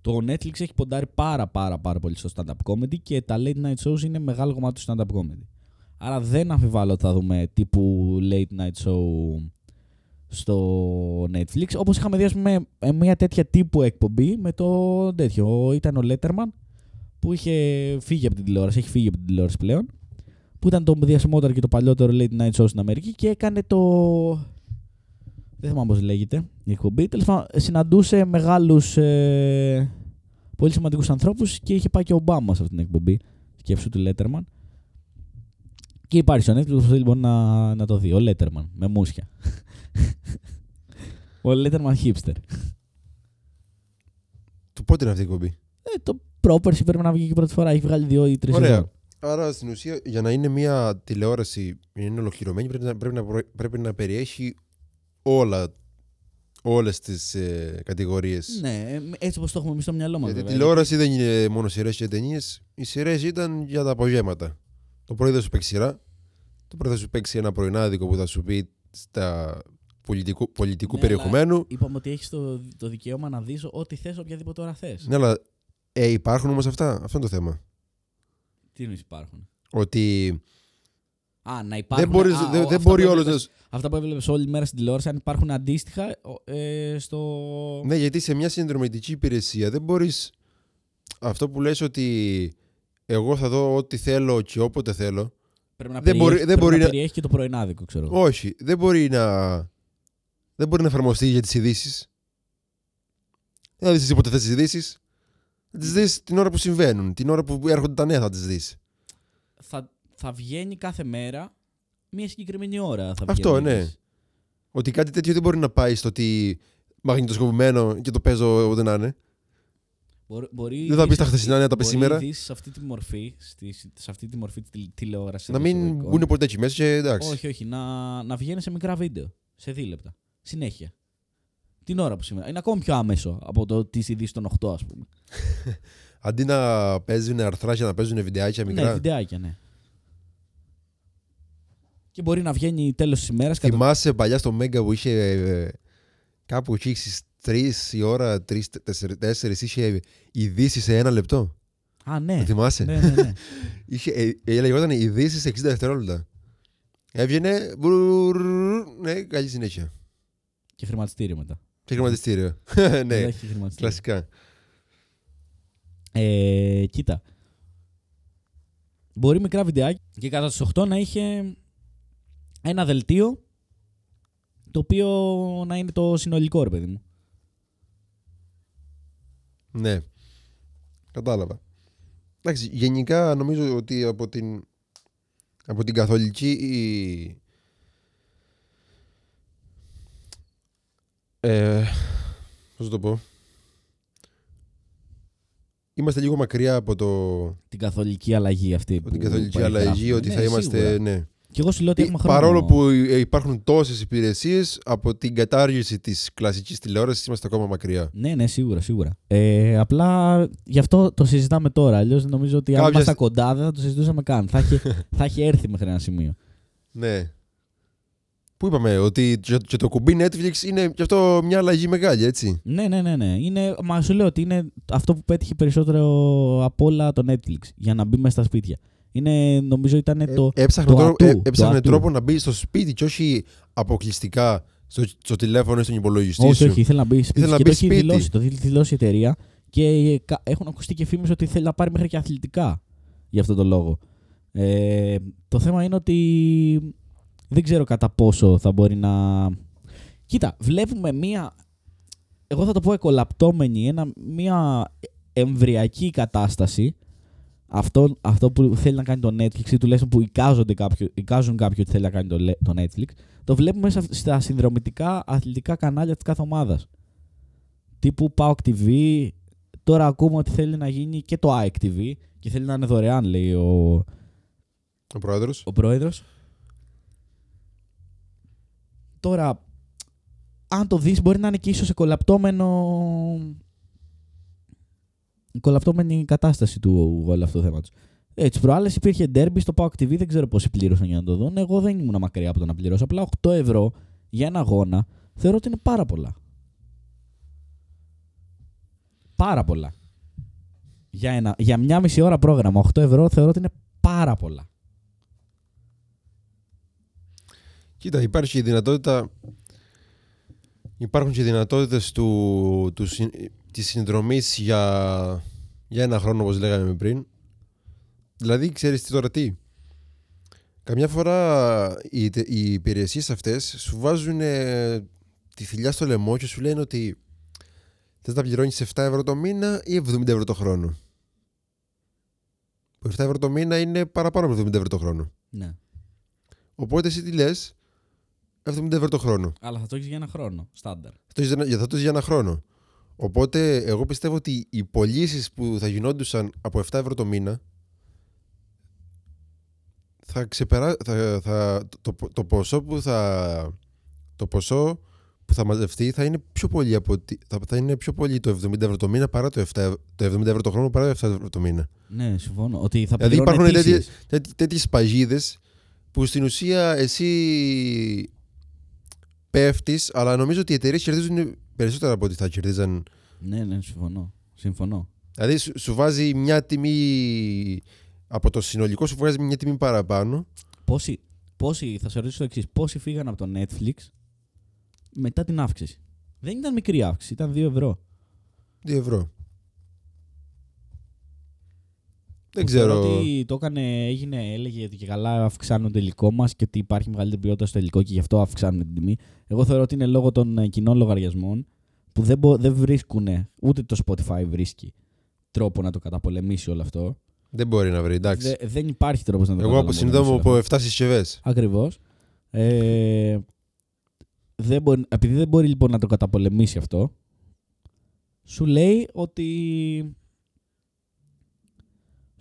Το Netflix έχει ποντάρει πάρα πάρα πάρα πολύ στο stand-up comedy και τα late night shows είναι μεγάλο κομμάτι του stand-up comedy. Άρα δεν αμφιβάλλω ότι θα δούμε τύπου late night show στο Netflix. Όπως είχαμε δει ας πούμε ε, μια τέτοια τύπου εκπομπή με το τέτοιο. Ήταν ο Letterman που είχε φύγει από την τηλεόραση, έχει φύγει από την τηλεόραση πλέον που ήταν το διασημότερο και το παλιότερο late night show στην Αμερική και έκανε το... Δεν θυμάμαι πώς λέγεται η εκπομπή. Τέλος πάντων, συναντούσε μεγάλους, ε... πολύ σημαντικούς ανθρώπους και είχε πάει και ο Ομπάμα σε αυτή την εκπομπή. Σκέψου του Letterman. Και υπάρχει στο Netflix, όποιος θέλει μπορεί να, να το δει. Ο Letterman, με μουσια. ο Letterman hipster. Το πότε είναι αυτή η εκπομπή; Ε, το πρόπερση πρέπει να βγει και πρώτη φορά. Έχει βγάλει δύο ή τρεις Ωραία. Άρα στην ουσία για να είναι μια τηλεόραση για να είναι ολοκληρωμένη πρέπει να, πρέπει να, προ- πρέπει να περιέχει όλα, όλες τις ε, κατηγορίες. Ναι, ε, έτσι όπως το έχουμε εμείς στο μυαλό μας. Γιατί τηλεόραση δεν είναι μόνο σειρές και ταινίες. Οι σειρές ήταν για τα απογεύματα. Το πρωί θα σου παίξει σειρά. Το πρωί θα σου παίξει ένα πρωινάδικο που θα σου πει στα πολιτικού, πολιτικού Ναι, περιεχομένου. Είπαμε ότι έχεις το, το δικαίωμα να δεις ό,τι θες, οποιαδήποτε ώρα θες. Ναι, αλλά ε, υπάρχουν όμως αυτά; Αυτό είναι το θέμα. Τι εννοείς υπάρχουν; Ότι Α, να υπάρχουν. δεν, μπορείς, α, δεν, ο- δεν αυτά μπορεί που όλος έβλεπες- Αυτά που έβλεπες όλη μέρα στην τηλεόραση, αν υπάρχουν αντίστοιχα ο- ε, στο. Ναι, γιατί σε μια συνδρομητική υπηρεσία δεν μπορείς αυτό που λες ότι εγώ θα δω ό,τι θέλω και όποτε θέλω. Πρέπει να δεν περιέχει, μπορεί- δεν πρέπει μπορεί να να- περιέχει και το πρωινάδικο, ξέρω. εγώ. Όχι, δεν μπορεί να δεν μπορεί να εφαρμοστεί για τις ειδήσεις. Δεν θα δεις εσύ ποτέ θες τις ειδήσεις. Θα τις δεις την ώρα που συμβαίνουν, την ώρα που έρχονται τα νέα θα τις δεις. Θα, θα βγαίνει κάθε μέρα μία συγκεκριμένη ώρα. Θα Αυτό, βγαίνει. ναι. Ότι κάτι τέτοιο δεν μπορεί να πάει στο ότι μαγνητοσκοπημένο και το παίζω ό,τι να είναι. Μπορεί, μπορεί Δεν θα η πεις τα δύση- χθεσινά νέα, τα πες μπορεί σήμερα. η δύση σε αυτή τη μορφή, στη, σε αυτή τη μορφή τη τηλεόρασης. Να μην μπουν ποτέ εκεί μέσα και εντάξει. Όχι, όχι. Να, να βγαίνεις σε μικρά βίντεο. Σε δίλεπτα. Συνέχεια. Την ώρα που σήμερα. Είναι ακόμη πιο άμεσο από το τις ειδήσεις των 8, ας πούμε. Αντί να παίζουν αρθράκια, να παίζουν βιντεάκια μικρά. Ναι, βιντεάκια, ναι. Και μπορεί να βγαίνει τέλος της ημέρας. Θυμάσαι παλιά στο Μέγκα που είχε ε, κάπου εκεί στις 3 η ώρα, 3, 4, είχε ειδήσει σε ένα λεπτό. Α, ναι. Το θυμάσαι; ναι, ναι, ναι. Είχε, ε, ε, λεγόταν ειδήσει σε 60 δευτερόλεπτα. Έβγαινε. μπρουρρρρ, Ναι, καλή συνέχεια. και χρηματιστήριο μετά. Και χρηματιστήριο. Μετά ναι, έχει χρηματιστήριο. κλασικά. Ε, κοίτα. Μπορεί μικρά βιντεάκια και κατά τις 8 να είχε ένα δελτίο το οποίο να είναι το συνολικό ρε παιδί μου. Ναι. Κατάλαβα. Εντάξει, γενικά νομίζω ότι από την, από την καθολική η- ε, πώς θα το πω είμαστε λίγο μακριά από, το, Την καθολική αλλαγή αυτή. από την που καθολική περιγράφουμε. αλλαγή ότι Ναι, θα είμαστε σίγουρα. ναι. Και εγώ σου λέω ότι έχουμε χρόνο. παρόλο που ε, υπάρχουν τόσες υπηρεσίες από την κατάργηση της κλασικής τηλεόρασης είμαστε ακόμα μακριά Ναι, ναι, σίγουρα, σίγουρα. Ε, απλά γι' αυτό το συζητάμε τώρα. Αλλιώς νομίζω ότι αν Κάποια ήμασταν στι- κοντά δεν θα το συζητούσαμε καν. θα, έχει, θα έχει έρθει μέχρι ένα σημείο. Ναι. Πού είπαμε, ότι και και το κουμπί Netflix είναι και αυτό μια αλλαγή μεγάλη, έτσι; Ναι, ναι, ναι. ναι. Είναι, μα σου λέω ότι είναι αυτό που πέτυχε περισσότερο από όλα το Netflix για να μπει μέσα στα σπίτια. Είναι, νομίζω ήταν το. Ε, έψαχνε το τρόπο, ατού, ε, το έψαχνε ατού. τρόπο να μπει στο σπίτι και όχι αποκλειστικά στο, στο τηλέφωνο ή στον υπολογιστή όχι, σου. όχι, ήθελε να μπει σπίτι. Ήθελε να και μπει το έχει σπίτι. δηλώσει. Το έχει δηλώσει η εταιρεία και ε, κα- έχουν ακουστεί και φήμες ότι θέλει να πάρει μέχρι και αθλητικά για αυτόν τον λόγο. Ε, το θέμα είναι ότι δεν ξέρω κατά πόσο θα μπορεί να. Κοίτα, βλέπουμε μία. Εγώ θα το πω εκολαπτώμενη, ένα, μία εμβριακή κατάσταση. Αυτό, αυτό που θέλει να κάνει το Netflix ή τουλάχιστον που εικάζονται κάποιο, εικάζουν κάποιοι ότι θέλει να κάνει το, λε- το Netflix, το βλέπουμε σε αυ- στα συνδρομητικά αθλητικά κανάλια της κάθε ομάδας. Τύπου PAOK TV, τώρα ακούμε ότι θέλει να γίνει και το ΑΕΚ TV και θέλει να είναι δωρεάν, λέει ο, Ο πρόεδρος. ο πρόεδρος. Τώρα, αν το δεις μπορεί να είναι και ίσως εκολαπτώμενο εκολαπτώμενη κατάσταση του όλου αυτού τους θέματος. Έτσι, προάλλες υπήρχε derby στο PAOK TV, δεν ξέρω πόσοι πλήρωσαν για να το δουν. Εγώ δεν ήμουν μακριά από το να πληρώσω. Απλά 8 ευρώ για ένα αγώνα θεωρώ ότι είναι πάρα πολλά. Πάρα πολλά. Για, ένα, για μια μισή ώρα πρόγραμμα, 8 ευρώ θεωρώ ότι είναι πάρα πολλά. Κοίτα, υπάρχει η δυνατότητα. Υπάρχουν και οι δυνατότητες του, του, συν- της συνδρομής για, για ένα χρόνο, όπως λέγαμε πριν. Δηλαδή, ξέρεις τι τώρα τι; Καμιά φορά οι, τε- οι υπηρεσίες αυτές σου βάζουν ε, τη θηλιά στο λαιμό και σου λένε ότι Θες να πληρώνεις 7 ευρώ το μήνα ή 70 ευρώ το χρόνο. Που 7 ευρώ το μήνα είναι παραπάνω από 70 ευρώ το χρόνο. Ναι. Οπότε εσύ τι λες, 70 ευρώ το χρόνο. Αλλά θα το έχεις για ένα χρόνο. Στάνταρ. Θα το έχεις για ένα- θα το έχεις για ένα χρόνο. Οπότε εγώ πιστεύω ότι οι πωλήσεις που θα γινόντουσαν από 7 ευρώ το μήνα θα ξεπερά... θα, θα, το, το, το ποσό που θα το ποσό που θα μαζευτεί θα είναι πιο πολύ από ότι- θα, θα είναι πιο πολύ το 70 ευρώ το μήνα παρά το, 7, ευρώ- το 70 ευρώ το χρόνο παρά το 7 ευρώ το μήνα. Ναι, συμφωνώ. Ότι θα Δηλαδή πληρώνω υπάρχουν αιτήσεις. τέτοιες, τέτοιες παγίδες που στην ουσία εσύ πέφτεις αλλά νομίζω ότι οι εταιρείες κερδίζουν περισσότερα από ό,τι θα κερδίζαν Ναι, ναι, συμφωνώ. Συμφωνώ. Δηλαδή σου, σου βάζει μια τιμή από το συνολικό σου βγάζει μια τιμή παραπάνω. Πόσοι, πόσοι, θα σε ρωτήσω το εξής. Πόσοι φύγαν από το Netflix μετά την αύξηση; Δεν ήταν μικρή αύξηση, ήταν 2 ευρώ. 2 ευρώ. Δεν Που θεωρώ ξέρω. Ότι το έκανε, έγινε, έλεγε ότι και καλά αυξάνουν το υλικό μας και ότι υπάρχει μεγαλύτερη ποιότητα στο υλικό και γι' αυτό αυξάνουν την τιμή. Εγώ θεωρώ ότι είναι λόγω των ε, κοινών λογαριασμών που δεν, μπο, δεν βρίσκουν, ούτε το Spotify βρίσκει τρόπο να το καταπολεμήσει όλο αυτό. Δεν μπορεί να βρει, εντάξει. Δε- δεν υπάρχει τρόπος να το Εγώ από συνειδητό μου από 7 συσκευές. Ακριβώς. Ε, δεν μπορεί, επειδή δεν μπορεί λοιπόν να το καταπολεμήσει αυτό, σου λέει ότι.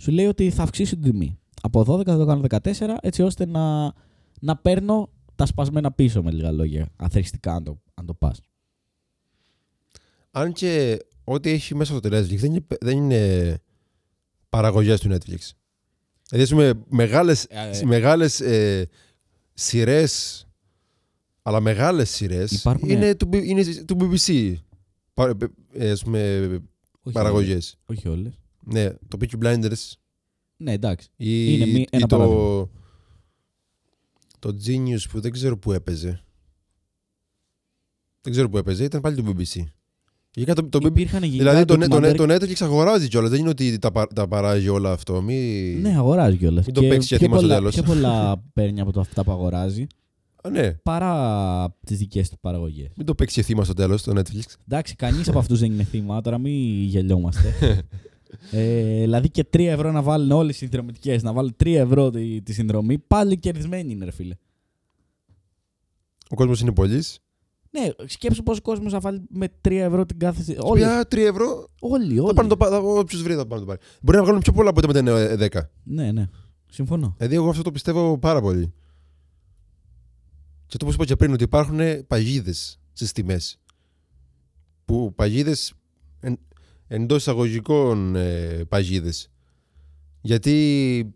Σου λέει ότι θα αυξήσει την τιμή. Από 12 θα το κάνω 14, έτσι ώστε να, να παίρνω τα σπασμένα πίσω με λίγα λόγια. Αθρηστικά, αν το, αν το πας. Αν και ό,τι έχει μέσα στο Netflix δεν είναι, δεν είναι παραγωγές του Netflix. Δηλαδή, ας πούμε, μεγάλες Ε, μεγάλες, ε, σειρές. Αλλά μεγάλες σειρές Υπάρχουνε- είναι, του, B- είναι του BBC. Πα- ε, ας πούμε, όχι παραγωγές. όλες. Όχι όλε. Ναι, το Peaky Blinders Ναι, εντάξει. ή, Είναι μη- ή ένα το, παράδειγμα. το Genius που δεν ξέρω που έπαιζε. Δεν ξέρω που έπαιζε, ήταν πάλι το BBC. Γενικά το, το, Υπήρχαν γενικά δηλαδή το, το, ντοκιμαντέρ- το, Netflix αγοράζει κιόλας. Δεν είναι ότι τα, πα- τα παράγει όλα αυτό. Μη... Ναι, αγοράζει κιόλας. Μην το παίξεις για πιο, θύμα στο πολλά, τέλος. πιο πολλά παίρνει από το αυτά που αγοράζει Α, ναι, παρά τις δικές του παραγωγές. μην το παίξεις θύμα στο τέλος το Netflix. Εντάξει, κανείς από αυτούς δεν είναι θύμα, τώρα μην γελιόμαστε. ε, δηλαδή και 3 ευρώ να βάλουν όλες οι συνδρομητικές, να βάλουν 3 ευρώ τη, τη συνδρομή, πάλι κερδισμένοι είναι, ρε φίλε. Ο κόσμος είναι πολύς. Ναι, σκέψου πόσο κόσμος θα βάλει με 3 ευρώ την κάθε. συ- Όλοι. Πια 3 ευρώ. Όλοι, Θα όλοι. πάνε το πα- θα- Όποιος βρει θα πάνε το πάρει. Μπορεί να βγάλουν πιο πολλά από ό,τι μετά είναι 10. Ναι, ναι. Συμφωνώ. Δηλαδή, εγώ αυτό το πιστεύω πάρα πολύ. Και το που είπα και πριν, ότι υπάρχουν παγίδες στις τιμές. Που παγίδες εν, εντός εισαγωγικών ε, παγίδες. Γιατί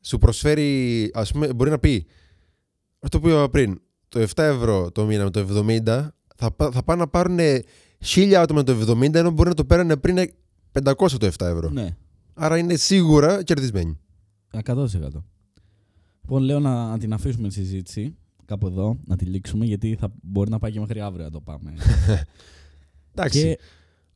σου προσφέρει, ας πούμε, μπορεί να πει αυτό που είπα πριν, το 7 ευρώ το μήνα με το 70, θα, πά- θα πάνε να πάρουν χίλια άτομα το 70, ενώ μπορεί να το πέρανε πριν 500 το 7 ευρώ. Ναι, Άρα είναι σίγουρα κερδισμένοι. 100%. Λοιπόν, λέω να, να την αφήσουμε τη συζήτηση κάπου εδώ, να τη λήξουμε, γιατί θα μπορεί να πάει και μέχρι αύριο να το πάμε. Εντάξει. και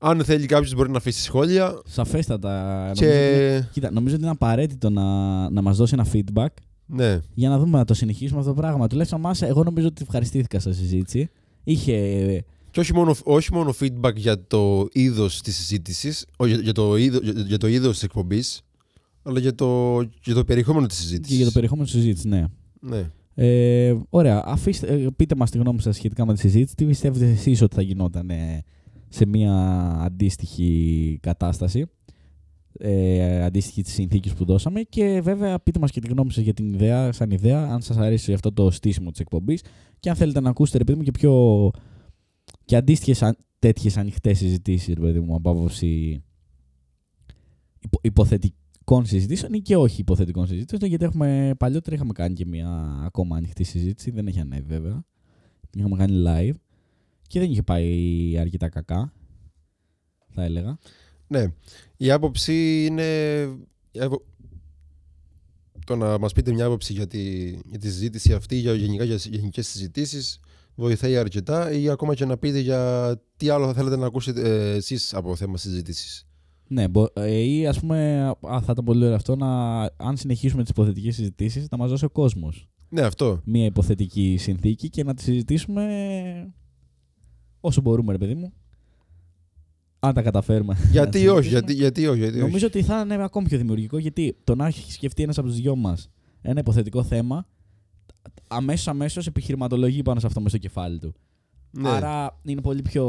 Αν θέλει κάποιος μπορεί να αφήσει σχόλια. σαφέστατα. νομίζω ότι είναι- Και. Κοίτα, νομίζω ότι είναι απαραίτητο να, να μας δώσει ένα feedback Ναι. για να δούμε να το συνεχίσουμε αυτό το πράγμα. Τουλάχιστον εμάς, εγώ νομίζω ότι ευχαριστήθηκα στη συζήτηση. Είχε. Και όχι μόνο, όχι μόνο feedback για το είδος της συζήτησης, για, για το είδο για, για το είδος της εκπομπής, αλλά για το, για το περιεχόμενο της συζήτησης. και για το περιεχόμενο της συζήτησης, ναι. Ναι. Ε, ωραία. Αφήστε, ε, πείτε μας τη γνώμη σας σχετικά με τη συζήτηση. Τι πιστεύετε εσείς ότι θα γινόταν ε, σε μια αντίστοιχη κατάσταση. Ε, αντίστοιχη της συνθήκης που δώσαμε και βέβαια πείτε μας και τη γνώμη σας για την ιδέα, σαν ιδέα, αν σας αρέσει αυτό το στήσιμο της εκπομπής και αν θέλετε να ακούσετε ρε παιδί μου και πιο και αντίστοιχες αν, τέτοιες ανοιχτές συζητήσεις ρε παιδί μου από άποψη υπο, υποθετικών συζητήσεων ή και όχι υποθετικών συζητήσεων γιατί έχουμε, παλιότερα είχαμε κάνει και μια ακόμα ανοιχτή συζήτηση, δεν έχει ανέβει βέβαια. Την είχαμε κάνει live και δεν είχε πάει αρκετά κακά, θα έλεγα. ναι. Η άποψη είναι. η άπο- Το να μας πείτε μια άποψη για τη, για τη συζήτηση αυτή, για γενικά για γενικές συζητήσεις, βοηθάει αρκετά ή ακόμα και να πείτε για τι άλλο θα θέλετε να ακούσετε ε, εσείς από θέμα συζήτησης; Ναι, μπο, ε, ή ας πούμε, α, θα ήταν πολύ ωραίο αυτό να, αν συνεχίσουμε τις υποθετικές συζητήσεις, να μας δώσει ο κόσμος Ναι, αυτό. μια υποθετική συνθήκη και να τη συζητήσουμε όσο μπορούμε, ρε παιδί μου. Αν τα καταφέρουμε. Γιατί να όχι, συζητήσουμε. γιατί, γιατί όχι. Γιατί όχι. Νομίζω ότι θα είναι ακόμη πιο δημιουργικό γιατί το να έχει σκεφτεί ένας από τους δυο μας ένα υποθετικό θέμα, αμέσως αμέσως επιχειρηματολογεί πάνω σε αυτό μέσα στο κεφάλι του. Ναι. Άρα είναι πολύ πιο.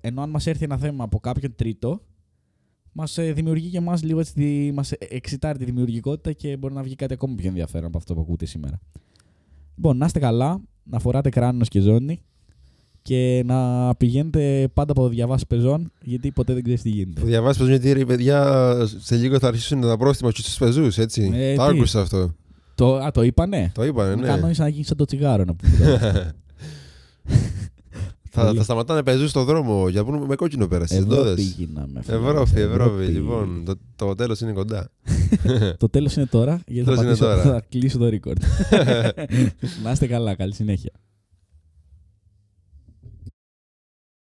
Ενώ αν μας έρθει ένα θέμα από κάποιον τρίτο, μας δημιουργεί και εμάς λίγο έτσι. Μας εξητάρει τη δημιουργικότητα και μπορεί να βγει κάτι ακόμη πιο ενδιαφέρον από αυτό που ακούτε σήμερα. Λοιπόν, να είστε καλά, να φοράτε κράνος και ζώνη και να πηγαίνετε πάντα από διαβάσει πεζών, γιατί ποτέ δεν ξέρεις τι γίνεται. Που διαβάσει πως γιατί ρε παιδιά σε λίγο θα αρχίσουν τα πρόστιμα και στους πεζούς, έτσι. Ε, το τι; άκουσα αυτό. Το, α, το είπανε; Το είπανε, Ναι. ναι. Κανόνισα να γίνεις σαν το τσιγάρο να πούμε. τώρα. θα, Πολύ. θα σταματάνε πεζούς στο δρόμο για να πούνε με κόκκινο πέρα στις Ευρώπη εντόδες. γίναμε. φίλε. Ευρώπη, Ευρώπη. Λοιπόν, το, το τέλος είναι κοντά. Το τέλος είναι τώρα, γιατί θα, Τέλος είναι πατήσω, τώρα. θα κλείσω το record. να είστε καλά, καλή συνέχεια.